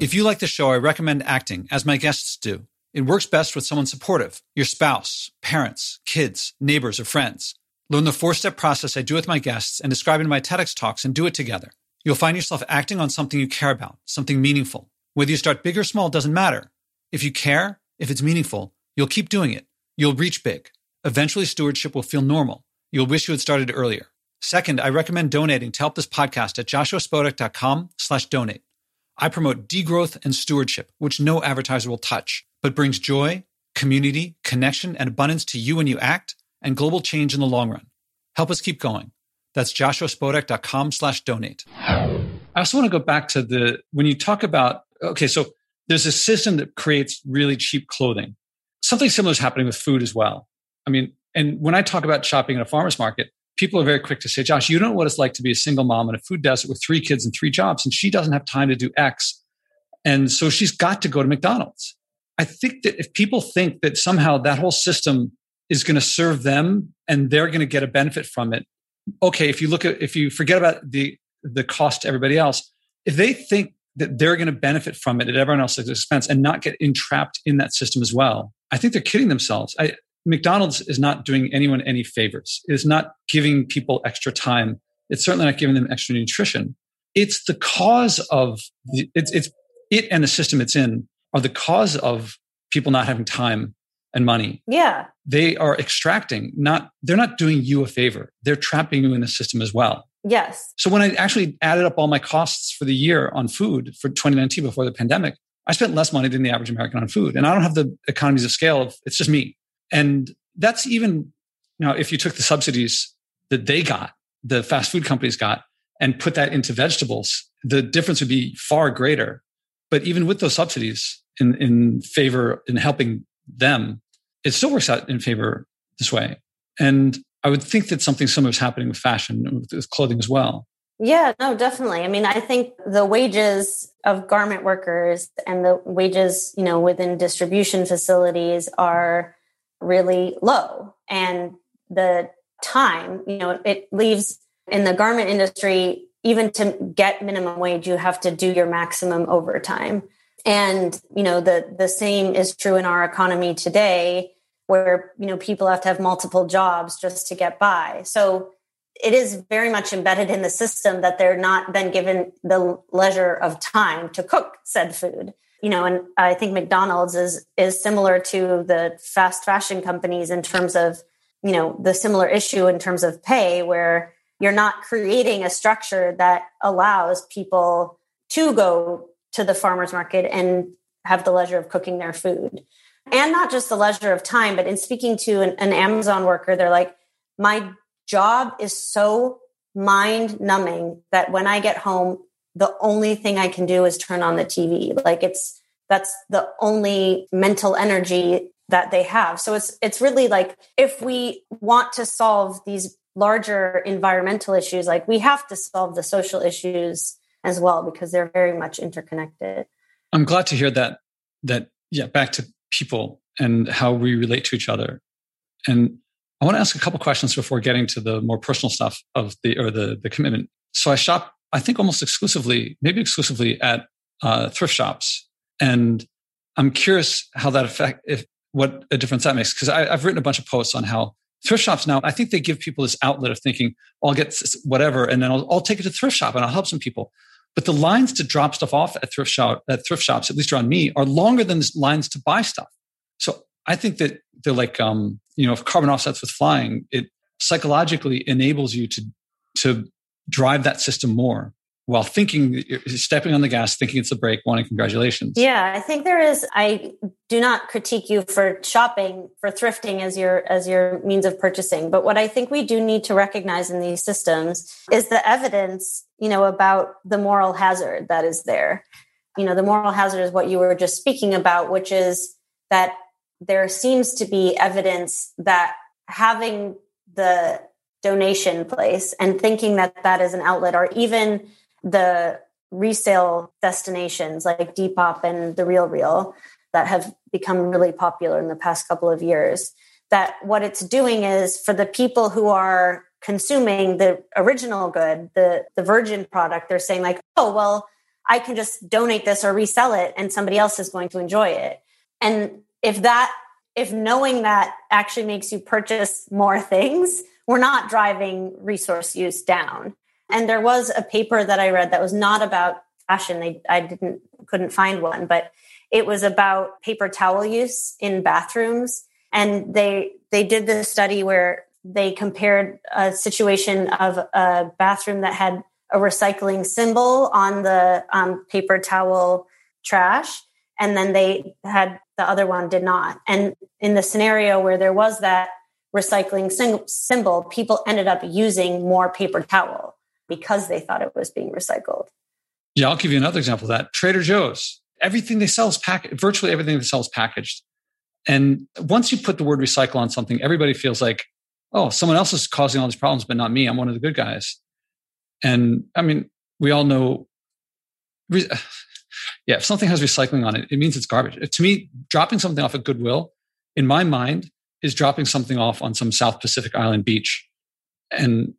if you like the show, I recommend acting, as my guests do. It works best with someone supportive, your spouse, parents, kids, neighbors, or friends. Learn the four-step process I do with my guests and describe in my TEDx talks and do it together. You'll find yourself acting on something you care about, something meaningful. Whether you start big or small doesn't matter. If you care, if it's meaningful, you'll keep doing it. You'll reach big. Eventually, stewardship will feel normal. You'll wish you had started earlier. Second, I recommend donating to help this podcast at joshuaspodek.com slash donate. I promote degrowth and stewardship, which no advertiser will touch, but brings joy, community, connection, and abundance to you when you act and global change in the long run. Help us keep going. That's joshuaspodek.com slash donate. I also want to go back to the, when you talk about, okay, so there's a system that creates really cheap clothing. Something similar is happening with food as well. I mean, and when I talk about shopping at a farmer's market, people are very quick to say, Josh, you don't know what it's like to be a single mom in a food desert with three kids and three jobs, and she doesn't have time to do X. And so she's got to go to McDonald's. I think that if people think that somehow that whole system is going to serve them and they're going to get a benefit from it, okay, if you look at, if you forget about the, the cost to everybody else, if they think that they're going to benefit from it at everyone else's expense and not get entrapped in that system as well, I think they're kidding themselves. I, McDonald's is not doing anyone any favors. It is not giving people extra time. It's certainly not giving them extra nutrition. It's the cause of the, it's, it's it and the system it's in are the cause of people not having time and money. Yeah. They are extracting, not, they're not doing you a favor. They're trapping you in the system as well. Yes. So when I actually added up all my costs for the year on food for 2019 before the pandemic, I spent less money than the average American on food. And I don't have the economies of scale of, it's just me. And that's even now if you took the subsidies that they got, the fast food companies got, and put that into vegetables, the difference would be far greater. But even with those subsidies in, in favor in helping them, it still works out in favor this way. And I would think that something similar is happening with fashion, with clothing as well. Yeah, no, definitely. I mean, I think the wages of garment workers and the wages, you know, within distribution facilities are really low. And the time, you know, it leaves in the garment industry, even to get minimum wage, you have to do your maximum overtime. And, you know, the, the same is true in our economy today, where, you know, people have to have multiple jobs just to get by. So it is very much embedded in the system that they're not then given the leisure of time to cook said food you know, and I think McDonald's is is similar to the fast fashion companies in terms of, you know, the similar issue in terms of pay, where you're not creating a structure that allows people to go to the farmers market and have the leisure of cooking their food. And not just the leisure of time, but in speaking to an, an Amazon worker, they're like, my job is so mind numbing that when I get home, the only thing I can do is turn on the TV. Like it's that's the only mental energy that they have. So it's it's really like if we want to solve these larger environmental issues, like we have to solve the social issues as well because they're very much interconnected. I'm glad to hear that that yeah, back to people and how we relate to each other. And I want to ask a couple questions before getting to the more personal stuff of the or the the commitment. So I shop, I think, almost exclusively, maybe exclusively at uh, thrift shops, and I'm curious how that affect if what a difference that makes because I've written a bunch of posts on how thrift shops now i think they give people this outlet of thinking i'll get whatever and then I'll, I'll, take it to thrift shop and i'll help some people but the lines to drop stuff off at thrift shop at thrift shops at least around me are longer than the lines to buy stuff. So i think that they're like um, you know if carbon offsets with flying it psychologically enables you to to drive that system more while thinking stepping on the gas thinking it's a break wanting congratulations. Yeah i think there is i do not critique you for shopping for thrifting as your as your means of purchasing. But what i think we do need to recognize in these systems is the evidence you know about the moral hazard that is there. You know the moral hazard is what you were just speaking about which is that there seems to be evidence that having the donation place and thinking that that is an outlet or even the resale destinations like Depop and the RealReal that have become really popular in the past couple of years. That what it's doing is for the people who are consuming the original good, the the virgin product, they're saying like, oh well, I can just donate this or resell it, and somebody else is going to enjoy it. And if that, if knowing that actually makes you purchase more *laughs* things, we're not driving resource use down. And there was a paper that I read that was not about fashion. They, I didn't couldn't find one, but it was about paper towel use in bathrooms. And they they did this study where they compared a situation of a bathroom that had a recycling symbol on the um, paper towel trash, and then they had the other one did not. And in the scenario where there was that recycling symbol, people ended up using more paper towel because they thought it was being recycled. Yeah, I'll give you another example of that. Trader Joe's, everything they sell is packaged, virtually everything they sell is packaged. And once you put the word recycle on something, everybody feels like, oh, someone else is causing all these problems, but not me. I'm one of the good guys. And I mean, we all know, *sighs* yeah, if something has recycling on it, it means it's garbage. To me, dropping something off at Goodwill, in my mind, is dropping something off on some South Pacific Island beach. And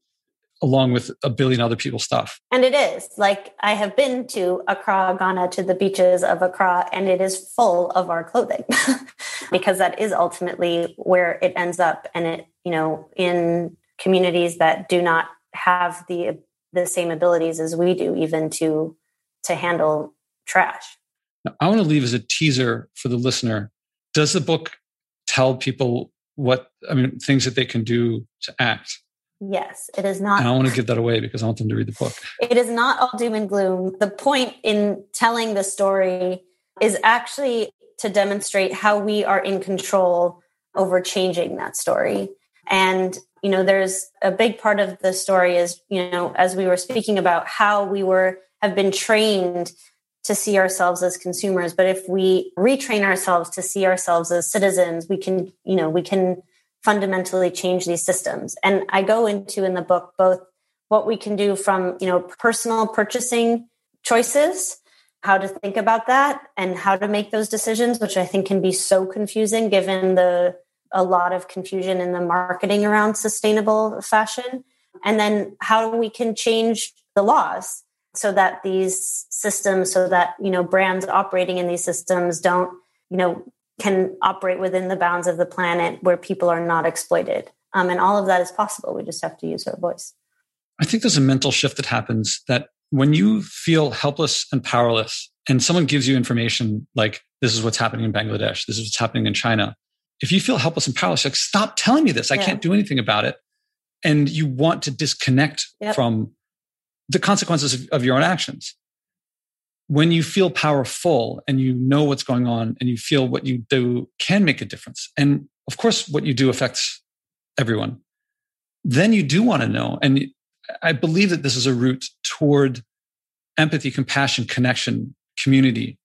along with a billion other people's stuff. And it is like I have been to Accra, Ghana, to the beaches of Accra, and it is full of our clothing *laughs* because that is ultimately where it ends up. And it, you know, in communities that do not have the the same abilities as we do, even to to handle trash. Now, I want to leave as a teaser for the listener. Does the book tell people what I mean things that they can do to act? Yes, it is not. And I want to give that away because I want them to read the book. It is not all doom and gloom. The point in telling the story is actually to demonstrate how we are in control over changing that story. And, you know, there's a big part of the story is, you know, as we were speaking about how we were, have been trained to see ourselves as consumers. But if we retrain ourselves to see ourselves as citizens, we can, you know, we can fundamentally change these systems. And I go into in the book both what we can do from, you know, personal purchasing choices, how to think about that and how to make those decisions, which I think can be so confusing given the a lot of confusion in the marketing around sustainable fashion. And then how we can change the laws so that these systems, so that, you know, brands operating in these systems don't, you know, can operate within the bounds of the planet where people are not exploited. Um, and all of that is possible. We just have to use our voice. I think there's a mental shift that happens that when you feel helpless and powerless, and someone gives you information like, this is what's happening in Bangladesh, this is what's happening in China. If you feel helpless and powerless, like, stop telling me this. I yeah. can't do anything about it. And you want to disconnect yep. from the consequences of, of your own actions when you feel powerful and you know what's going on and you feel what you do can make a difference and of course what you do affects everyone then you do want to know and i believe that this is a route toward empathy, compassion, connection, community.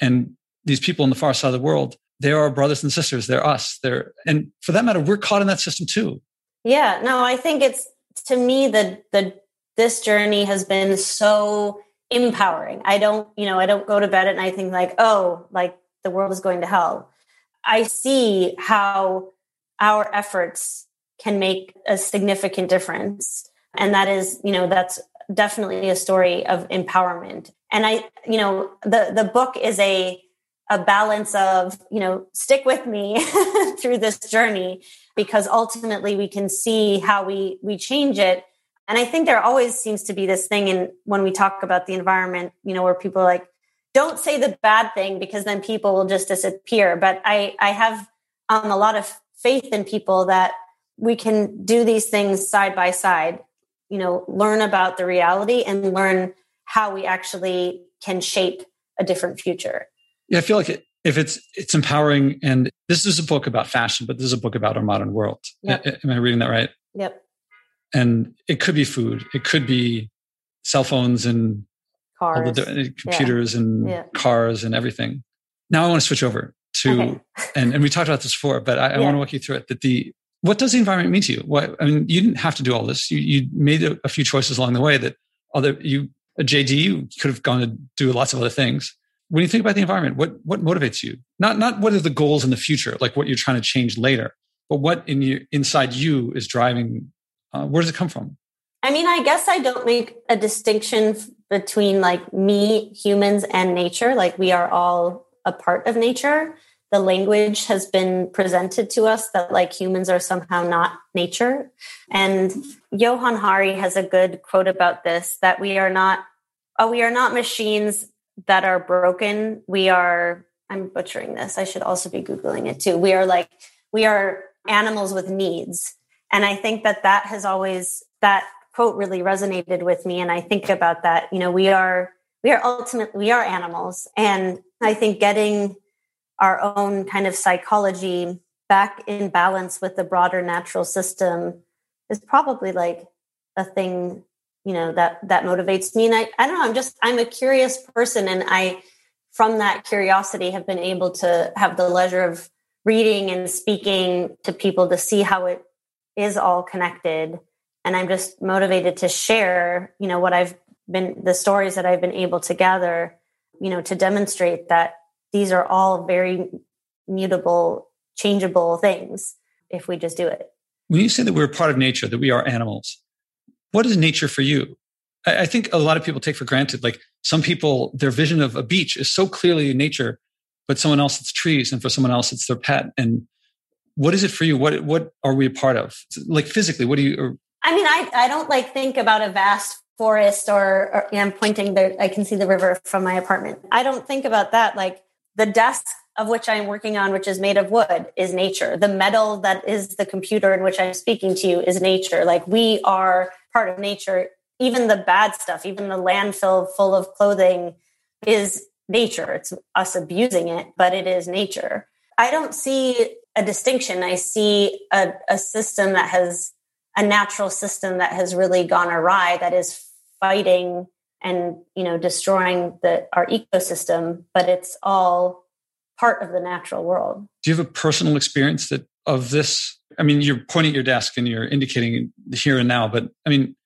And these people in the far side of the world, they're our brothers and sisters. They're us. They're, and for that matter, we're caught in that system too. Yeah, no, I think it's to me that the this journey has been so empowering. I don't, you know, I don't go to bed at night thinking like, oh, like the world is going to hell. I see how our efforts can make a significant difference. And that is, you know, that's definitely a story of empowerment. And I, you know, the the book is a a balance of, you know, stick with me *laughs* through this journey because ultimately we can see how we we change it. And I think there always seems to be this thing in when we talk about the environment, you know, where people are like, don't say the bad thing because then people will just disappear. But I I have um, a lot of faith in people that we can do these things side by side you know learn about the reality and learn how we actually can shape a different future yeah i feel like it, if it's it's empowering and this is a book about fashion but this is a book about our modern world yep. am i reading that right yep and it could be food it could be cell phones and cars. the computers yeah. and yeah. cars and everything now i want to switch over to okay. and, and we talked about this before but i, I want to walk you through it that the what does the environment mean to you? What, I mean, you didn't have to do all this. You, you made a, a few choices along the way that other you a JD you could have gone to do lots of other things. When you think about the environment, what what motivates you? Not not what are the goals in the future, like what you're trying to change later, but what in you inside you is driving. Uh, where does it come from? I mean, I guess I don't make a distinction between like me, humans, and nature. Like we are all a part of nature the language has been presented to us that like humans are somehow not nature. And Johann Hari has a good quote about this that we are not oh, we are not machines that are broken. We are I'm butchering this. I should also be googling it too. We are like we are animals with needs. And I think that that has always that quote really resonated with me. And I think about that, you know, we are we are ultimately we are animals. And I think getting our own kind of psychology back in balance with the broader natural system is probably like a thing you know that that motivates me. And I, I don't know i'm just i'm a curious person. And i from that curiosity have been able to have the leisure of reading and speaking to people to see how it is all connected and i'm just motivated to share you know what i've been the stories that i've been able to gather you know to demonstrate that these are all very mutable, changeable things if we just do it. When you say that we're part of nature, that we are animals, what is nature for you? I think a lot of people take for granted, like some people, their vision of a beach is so clearly nature, but someone else it's trees, and for someone else it's their pet. And what is it for you? What what are we a part of? Like physically, what do you? Or- I mean, I I don't like think about a vast forest or, or I'm pointing there. I can see the river from my apartment. I don't think about that. Like the desk of which I'm working on, which is made of wood, is nature. The metal that is the computer in which I'm speaking to you is nature. Like we are part of nature. Even the bad stuff, even the landfill full of clothing is nature. It's us abusing it, but it is nature. I don't see a distinction. I see a, a system that has a natural system that has really gone awry, that is fighting and you know destroying the our ecosystem but it's all part of the natural world do you have a personal experience that of this i mean you're pointing at your desk and you're indicating here and now but i mean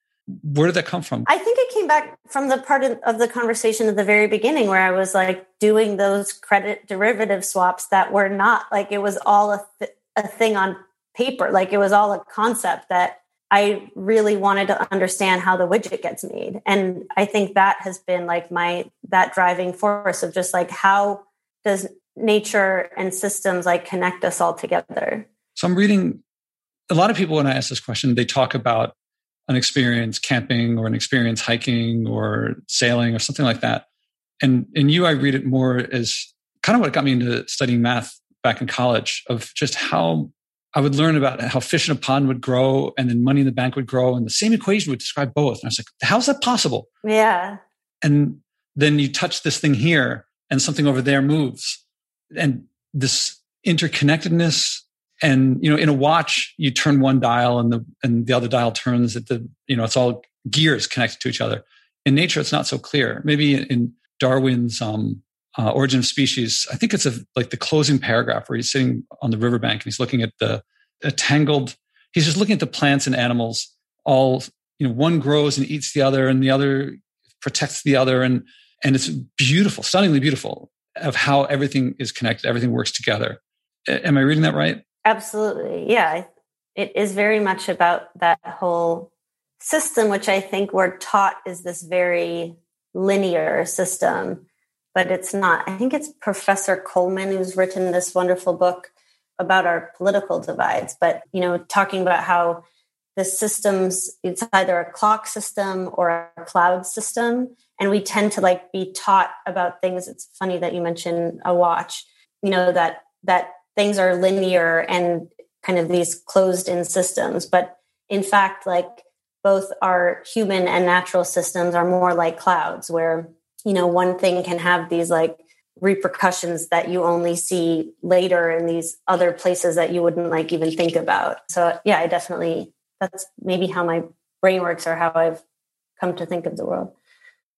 where did that come from i think it came back from the part of the conversation at the very beginning where i was like doing those credit derivative swaps that were not like it was all a, th- a thing on paper like it was all a concept that I really wanted to understand how the widget gets made. And I think that has been like my that driving force of just like how does nature and systems like connect us all together. So I'm reading a lot of people when I ask this question, they talk about an experience camping or an experience hiking or sailing or something like that. And in you, I read it more as kind of what got me into studying math back in college of just how I would learn about how fish in a pond would grow and then money in the bank would grow. And the same equation would describe both. And I was like, how's that possible? Yeah. And then you touch this thing here and something over there moves. And this interconnectedness and you know in a watch you turn one dial and the and the other dial turns at the you know it's all gears connected to each other in nature, it's not so clear. Maybe in Darwin's um, uh, Origin of Species, I think it's a, like the closing paragraph where he's sitting on the riverbank and he's looking at the tangled. He's just looking at the plants and animals. All you know, one grows and eats the other, and the other protects the other, and and it's beautiful, stunningly beautiful of how everything is connected, everything works together. Am I reading that right? Absolutely, yeah. It is very much about that whole system, which I think we're taught is this very linear system, but it's not. I think it's Professor Coleman who's written this wonderful book about our political divides, but you know, talking about how the systems it's either a clock system or a cloud system and we tend to like be taught about things it's funny that you mentioned a watch you know that that things are linear and kind of these closed in systems. But in fact like both our human and natural systems are more like clouds where you know one thing can have these like repercussions that you only see later in these other places that you wouldn't like even think about. So yeah i definitely that's maybe how my brain works or how i've come to think of the world.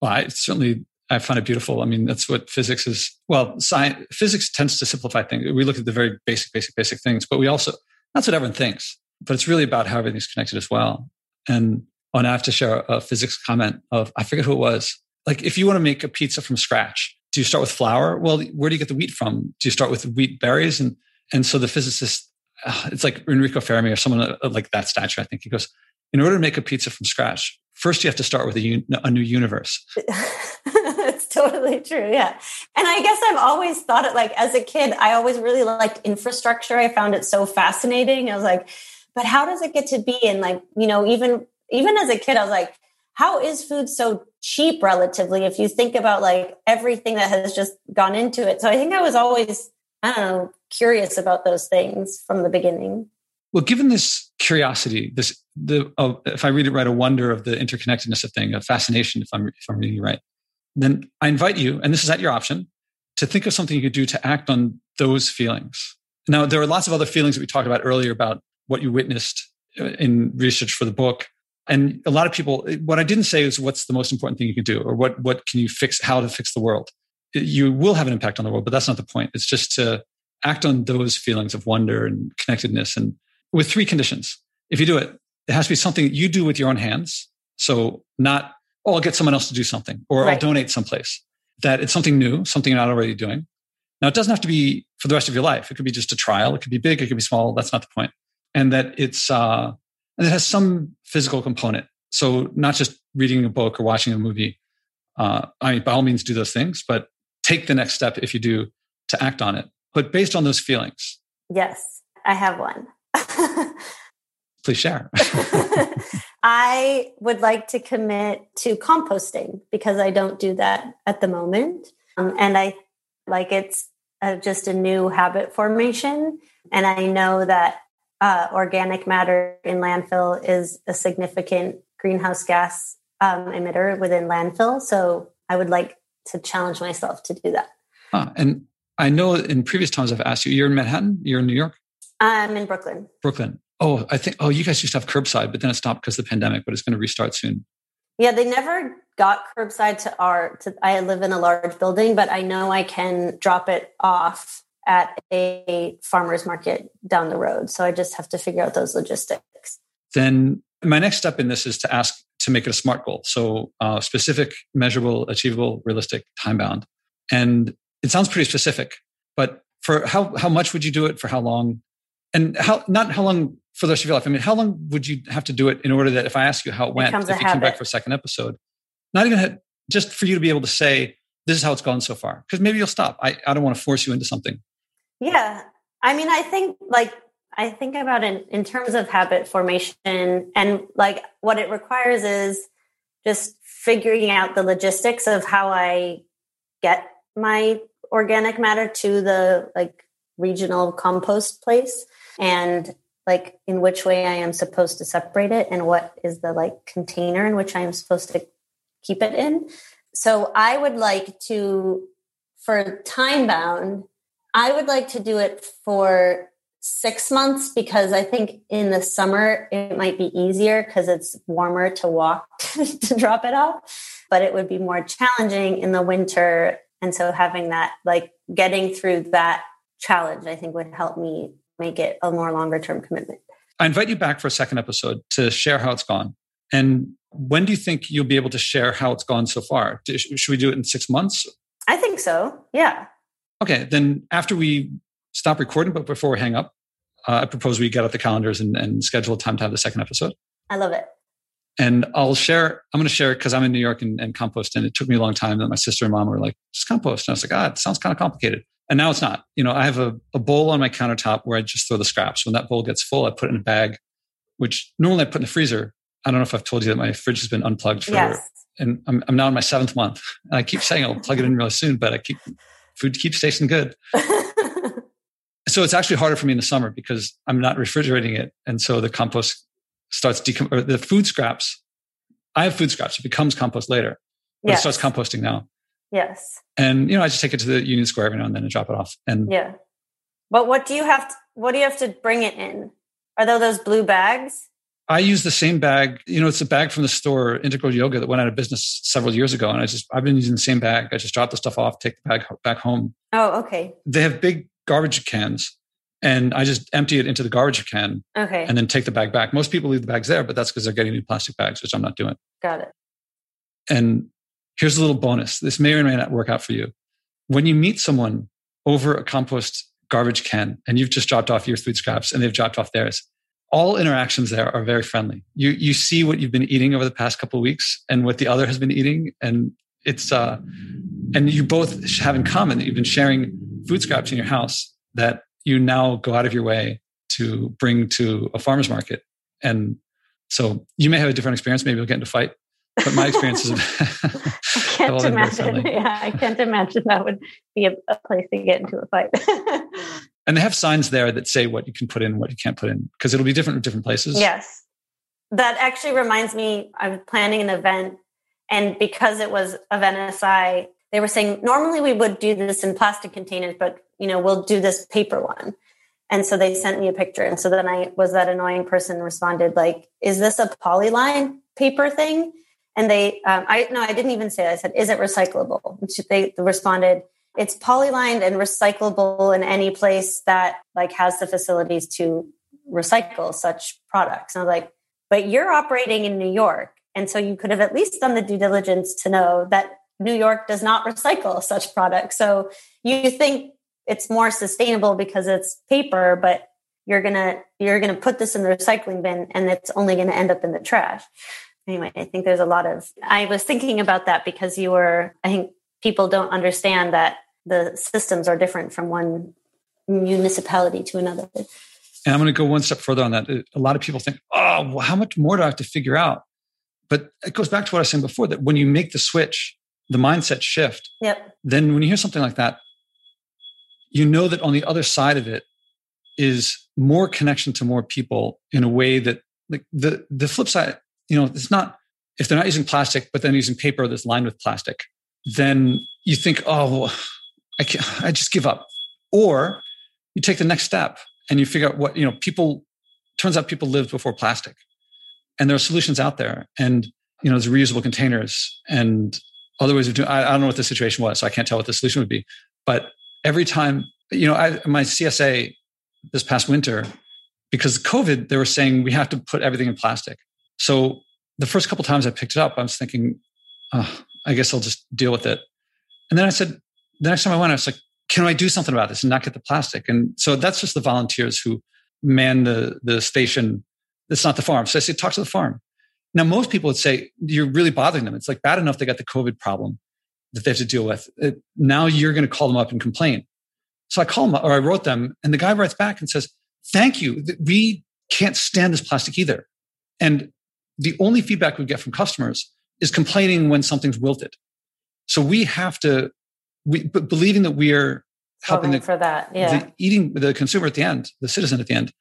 Well i certainly i find it beautiful i mean that's what physics is well science physics tends to simplify things we look at the very basic basic basic things but we also that's what everyone thinks but it's really about how everything's connected as well and and I have to share a physics comment of I forget who it was. Like if you want to make a pizza from scratch, do you start with flour? Well, where do you get the wheat from? Do you start with wheat berries? And and so the physicist, uh, it's like Enrico Fermi or someone like that stature. I think he goes, in order to make a pizza from scratch, first you have to start with a, a new universe. *laughs* *laughs* it's totally true. Yeah. And I guess I've always thought it like as a kid, I always really liked infrastructure. I found it so fascinating. I was like, but how does it get to be? And like, you know, even even as a kid, I was like, how is food so cheap relatively if you think about like everything that has just gone into it? So I think I was always, I don't know, curious about those things from the beginning. Well, given this curiosity, this the uh, if I read it right, a wonder of the interconnectedness of thing, a fascination, if I'm if I'm reading right, then I invite you, and this is at your option, to think of something you could do to act on those feelings. Now, there are lots of other feelings that we talked about earlier about what you witnessed uh, in research for the book. And a lot of people, what I didn't say is what's the most important thing you can do or what, what can you fix, how to fix the world. You will have an impact on the world, but that's not the point. It's just to act on those feelings of wonder and connectedness and with three conditions. If you do it, it has to be something that you do with your own hands. So not, oh, I'll get someone else to do something or right. I'll donate someplace. That it's something new, something you're not already doing. Now, it doesn't have to be for the rest of your life. It could be just a trial. It could be big. It could be small. That's not the point. and that it's uh, and it has some physical component. So not just reading a book or watching a movie. Uh, I mean, by all means, do those things, but take the next step if you do to act on it. But based on those feelings. Yes, I have one. *laughs* Please share. *laughs* I would like to commit to composting because I don't do that at the moment. Um, and I like it's uh, just a new habit formation. And I know that uh, organic matter in landfill is a significant greenhouse gas um, emitter within landfill. So I would like to challenge myself to do that. Huh. And I know in previous times I've asked you, you're in Manhattan, you're in New York? I'm in Brooklyn. Brooklyn. Oh, I think, oh, you guys used to have curbside, but then it stopped because of the pandemic, but it's going to restart soon. Yeah, they never got curbside to our, to, I live in a large building, but I know I can drop it off at a farmer's market down the road. So I just have to figure out those logistics. Then my next step in this is to ask to make it a SMART goal. So uh, specific, measurable, achievable, realistic, time bound. And it sounds pretty specific, but for how, how much would you do it? For how long? And how, not how long for the rest of your life. I mean, how long would you have to do it in order that if I ask you how it went, if you habit. came back for a second episode, not even just for you to be able to say, this is how it's gone so far. Because maybe you'll stop. I, I don't want to force you into something. Yeah. I mean, I think like I think about it in terms of habit formation and like what it requires is just figuring out the logistics of how I get my organic matter to the like regional compost place and like in which way I am supposed to separate it and what is the like container in which I am supposed to keep it in. So I would like to for time bound I would like to do it for six months because I think in the summer it might be easier because it's warmer to walk *laughs* to drop it off. but it would be more challenging in the winter. And so having that, like getting through that challenge, I think would help me make it a more longer term commitment. I invite you back for a second episode to share how it's gone. And when do you think you'll be able to share how it's gone so far? Should we do it in six months? I think so. Yeah. Okay. Then after we stop recording, but before we hang up, uh, I propose we get out the calendars and, and schedule a time to have the second episode. I love it. And I'll share, I'm going to share it because I'm in New York and, and, compost. And it took me a long time that my sister and mom were like, just compost. And I was like, ah, it sounds kind of complicated. And now it's not. You know, I have a, a bowl on my countertop where I just throw the scraps. When that bowl gets full, I put it in a bag, which normally I put in the freezer. I don't know if I've told you that my fridge has been unplugged for, yes. and I'm, I'm now in my seventh month. *laughs* And I keep saying I'll plug it in really soon, but I keep, food keeps tasting good. *laughs* so it's actually harder for me in the summer because I'm not refrigerating it. And so the compost starts decom- or the food scraps. I have food scraps. It becomes compost later, but yes. it starts composting now. Yes. And you know, I just take it to the Union Square every now and then and drop it off. And yeah. But what do you have? To, what do you have to bring it in? Are there those blue bags? I use the same bag. You know, it's a bag from the store Integral Yoga that went out of business several years ago, and I just I've been using the same bag. I just drop the stuff off, take the bag back home. Oh, okay. They have big garbage cans, and I just empty it into the garbage can. Okay. And then take the bag back. Most people leave the bags there, but that's because they're getting new plastic bags, which I'm not doing. Got it. And here's a little bonus. This may or may not work out for you. When you meet someone over a compost garbage can and you've just dropped off your food scraps and they've dropped off theirs, all interactions there are very friendly. You you see what you've been eating over the past couple weeks and what the other has been eating, and it's uh, and you both have in common that you've been sharing food scraps in your house that you now go out of your way to bring to a farmer's market. And so you may have a different experience. Maybe you'll get into fight, but my experience is. *laughs* *laughs* I can't imagine. Yeah, I can't imagine that would be a, a place to get into a fight. *laughs* and they have signs there that say what you can put in, and what you can't put in, because it'll be different in different places. Yes, that actually reminds me. I'm planning an event, and because it was of NSI, they were saying normally we would do this in plastic containers, but you know we'll do this paper one. And so they sent me a picture, and so then I was that annoying person responded like, "Is this a polyline paper thing?" And they, um, I no, I didn't even say. That. I said, "Is it recyclable?" And they responded, "It's polylined and recyclable in any place that like has the facilities to recycle such products." And I was like, "But you're operating in New York, and so you could have at least done the due diligence to know that New York does not recycle such products. So you think it's more sustainable because it's paper, but you're gonna you're gonna put this in the recycling bin, and it's only to end up in the trash." Anyway, I think there's a lot of, I was thinking about that because you were, I think people don't understand that the systems are different from one municipality to another. And I'm going to go one step further on that. A lot of people think, oh, well, how much more do I have to figure out? But it goes back to what I was saying before that when you make the switch, the mindset shift, yep. then when you hear something like that, you know that on the other side of it is more connection to more people in a way that like the the flip side you know, it's not, if they're not using plastic, but then using paper that's lined with plastic, then you think, oh, I can't, I just give up. Or you take the next step and you figure out what, you know, people, turns out people lived before plastic and there are solutions out there. And, you know, there's reusable containers and other ways of doing, I, I don't know what the situation was. So I can't tell what the solution would be. But every time, you know, I, my CSA this past winter, because COVID, they were saying we have to put everything in plastic. So the first couple times I picked it up, I was thinking, oh, I guess I'll just deal with it. And then I said, the next time I went, I was like, can I do something about this and not get the plastic? And so that's just the volunteers who man the, the station. It's not the farm. So I said, talk to the farm. Now, most people would say, you're really bothering them. It's like bad enough they got the COVID problem that they have to deal with. It, now you're going to call them up and complain. So I call them or I wrote them and the guy writes back and says, thank you. We can't stand this plastic either. And the only feedback we get from customers is complaining when something's wilted. So we have to, we, but believing that we are helping the, for that, yeah. the eating the consumer at the end, the citizen at the end,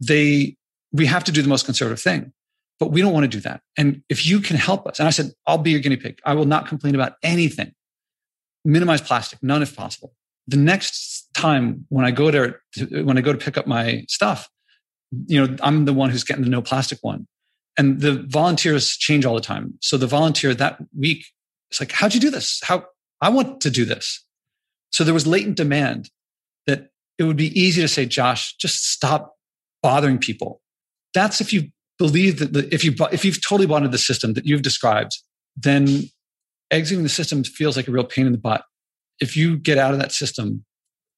they, we have to do the most conservative thing, but we don't want to do that. And if you can help us, and I said, I'll be your guinea pig. I will not complain about anything. Minimize plastic, none if possible. The next time when I go to, when I go to pick up my stuff, you know, I'm the one who's getting the no plastic one And the volunteers change all the time. So the volunteer that week is like, how'd you do this? How I want to do this. So there was latent demand that it would be easy to say, Josh, just stop bothering people. That's if you believe that the, if you if you've totally bought into the system that you've described, then exiting the system feels like a real pain in the butt. If you get out of that system,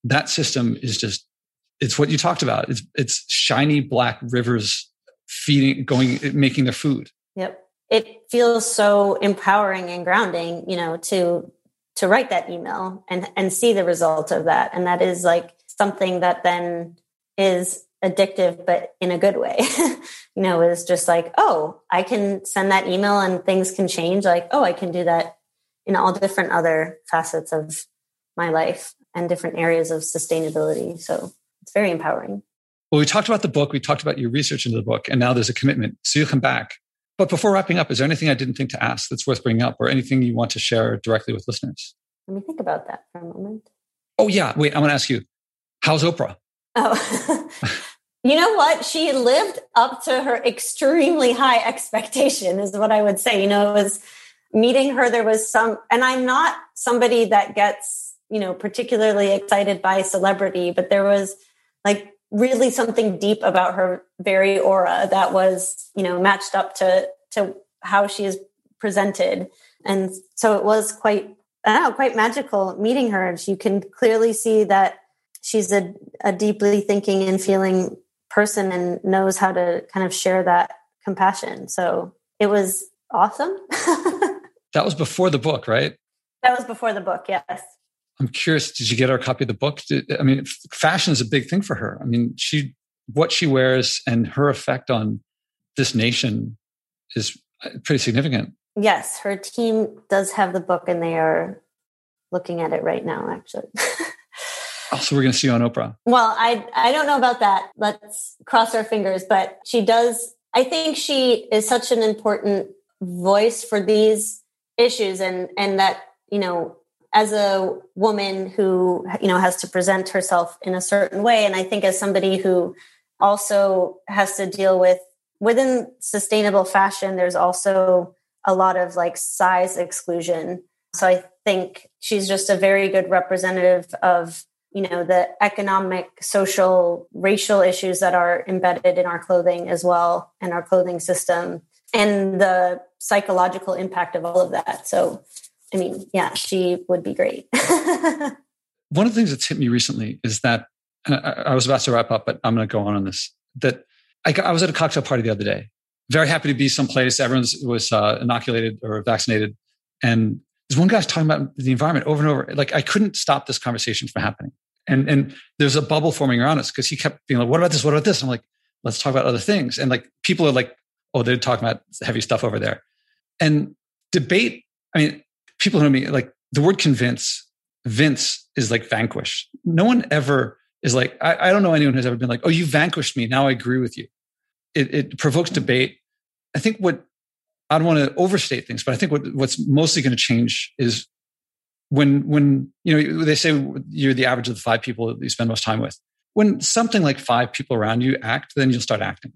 that system is just it's what you talked about. It's it's shiny black rivers feeding going making their food. Yep. It feels so empowering and grounding, you know, to to write that email and and see the result of that. And that is like something that then is addictive but in a good way. *laughs* you know, is just like, oh, I can send that email and things can change. Like, oh, I can do that in all different other facets of my life and different areas of sustainability. So it's very empowering. Well, we talked about the book, we talked about your research into the book, and now there's a commitment. So you'll come back. But before wrapping up, is there anything I didn't think to ask that's worth bringing up or anything you want to share directly with listeners? Let me think about that for a moment. Oh, yeah. Wait, I want to ask you, how's Oprah? Oh, *laughs* you know what? She lived up to her extremely high expectation, is what I would say. You know, it was meeting her, there was some, and I'm not somebody that gets, you know, particularly excited by celebrity, but there was like really something deep about her very aura that was, you know, matched up to, to how she is presented. And so it was quite, I don't know, quite magical meeting her. And you can clearly see that she's a, a deeply thinking and feeling person and knows how to kind of share that compassion. So it was awesome. *laughs* That was before the book, right? That was before the book, yes. I'm curious, did you get her a copy of the book? Did, I mean, fashion is a big thing for her. I mean, she, what she wears and her effect on this nation is uh, pretty significant. Yes, her team does have the book and they are looking at it right now, actually. *laughs* oh, so we're going to see you on Oprah. Well, I, I don't know about that. Let's cross our fingers, but she does. I think she is such an important voice for these issues and and that you know as a woman who you know has to present herself in a certain way and i think as somebody who also has to deal with within sustainable fashion there's also a lot of like size exclusion so i think she's just a very good representative of you know the economic social racial issues that are embedded in our clothing as well and our clothing system and the psychological impact of all of that. So, I mean, yeah, she would be great. *laughs* One of the things that's hit me recently is that I was about to wrap up, but I'm going to go on on this. That I, I was at a cocktail party the other day. Very happy to be someplace. Everyone was uh, inoculated or vaccinated, and there's one guy talking about the environment over and over. Like I couldn't stop this conversation from happening. And and there's a bubble forming around us because he kept being like, "What about this? What about this?" I'm like, "Let's talk about other things." And like people are like oh, they're talking about heavy stuff over there. And debate, I mean, people know me, like the word convince, Vince is like vanquish. No one ever is like, I, I don't know anyone who's ever been like, oh, you vanquished me. Now I agree with you. It, it provokes debate. I think what I don't want to overstate things, but I think what, what's mostly going to change is when when you know they say you're the average of the five people that you spend most time with. When something like five people around you act, then you'll start acting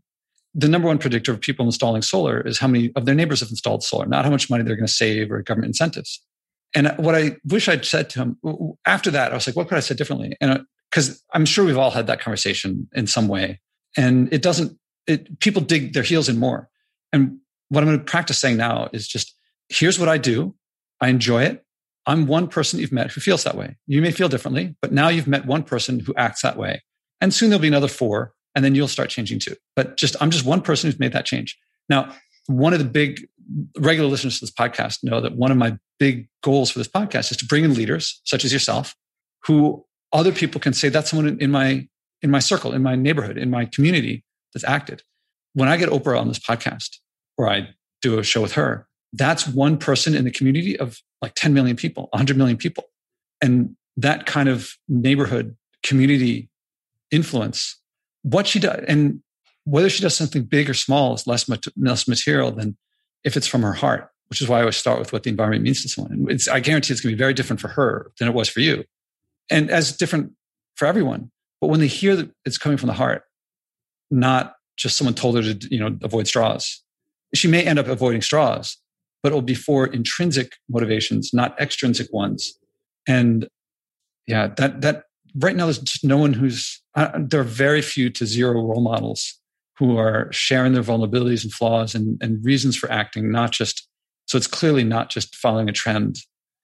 the number one predictor of people installing solar is how many of their neighbors have installed solar, not how much money they're going to save or government incentives. And what I wish I'd said to him after that, I was like, what could I say differently? And because uh, I'm sure we've all had that conversation in some way, and it doesn't. It, people dig their heels in more. And what I'm going to practice saying now is just, here's what I do. I enjoy it. I'm one person you've met who feels that way. You may feel differently, but now you've met one person who acts that way. And soon there'll be another four and then you'll start changing too. But just I'm just one person who's made that change. Now, one of the big regular listeners to this podcast know that one of my big goals for this podcast is to bring in leaders such as yourself who other people can say that's someone in my in my circle, in my neighborhood, in my community that's acted. When I get Oprah on this podcast or I do a show with her, that's one person in the community of like 10 million people, 100 million people. And that kind of neighborhood community influence what she does and whether she does something big or small is less, less material than if it's from her heart, which is why I always start with what the environment means to someone. And it's, I guarantee it's going to be very different for her than it was for you. And as different for everyone. But when they hear that it's coming from the heart, not just someone told her to, you know, avoid straws, she may end up avoiding straws, but it will be for intrinsic motivations, not extrinsic ones. And yeah, that that right now there's just no one who's uh, there are very few to zero role models who are sharing their vulnerabilities and flaws and, and reasons for acting, not just so it's clearly not just following a trend.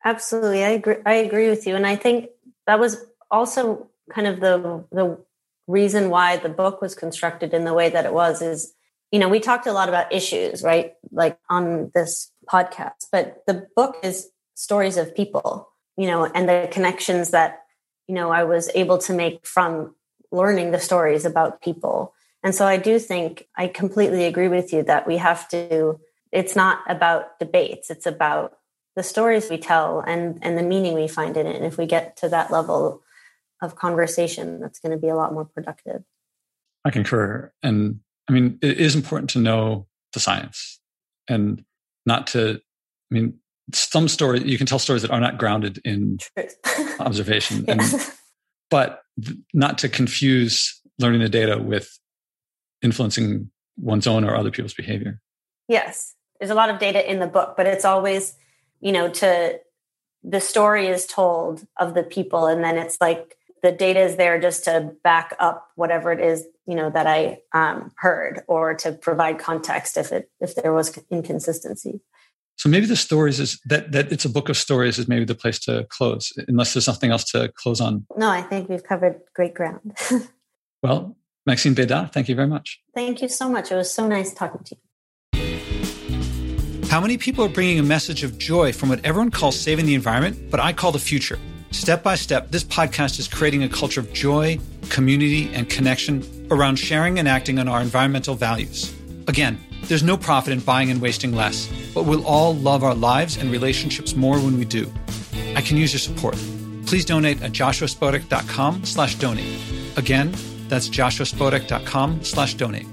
Absolutely, I agree. I agree with you, and I think that was also kind of the the reason why the book was constructed in the way that it was. Is you know we talked a lot about issues, right? Like on this podcast, but the book is stories of people, you know, and the connections that you know I was able to make from learning the stories about people. And so I do think I completely agree with you that we have to it's not about debates it's about the stories we tell and and the meaning we find in it. And if we get to that level of conversation that's going to be a lot more productive. I concur. And i mean it is important to know the science and not to i mean some stories you can tell stories that are not grounded in *laughs* observation. And but not to confuse learning the data with influencing one's own or other people's behavior. Yes. There's a lot of data in the book, but it's always, you know, to the story is told of the people and then it's like the data is there just to back up whatever it is you know that i um, heard or to provide context if it if there was inconsistency so maybe the stories is that that it's a book of stories is maybe the place to close unless there's something else to close on. No i think we've covered great ground. *laughs* Well Maxine Bédat thank you very much. Thank you so much. It was so nice talking to you. How many people are bringing a message of joy from what everyone calls saving the environment, but I call the future? Step by step, this podcast is creating a culture of joy, community, and connection around sharing and acting on our environmental values. Again, there's no profit in buying and wasting less, but we'll all love our lives and relationships more when we do. I can use your support. Please donate at joshuaspodek.com slash donate. Again, that's joshuaspodek.com slash donate.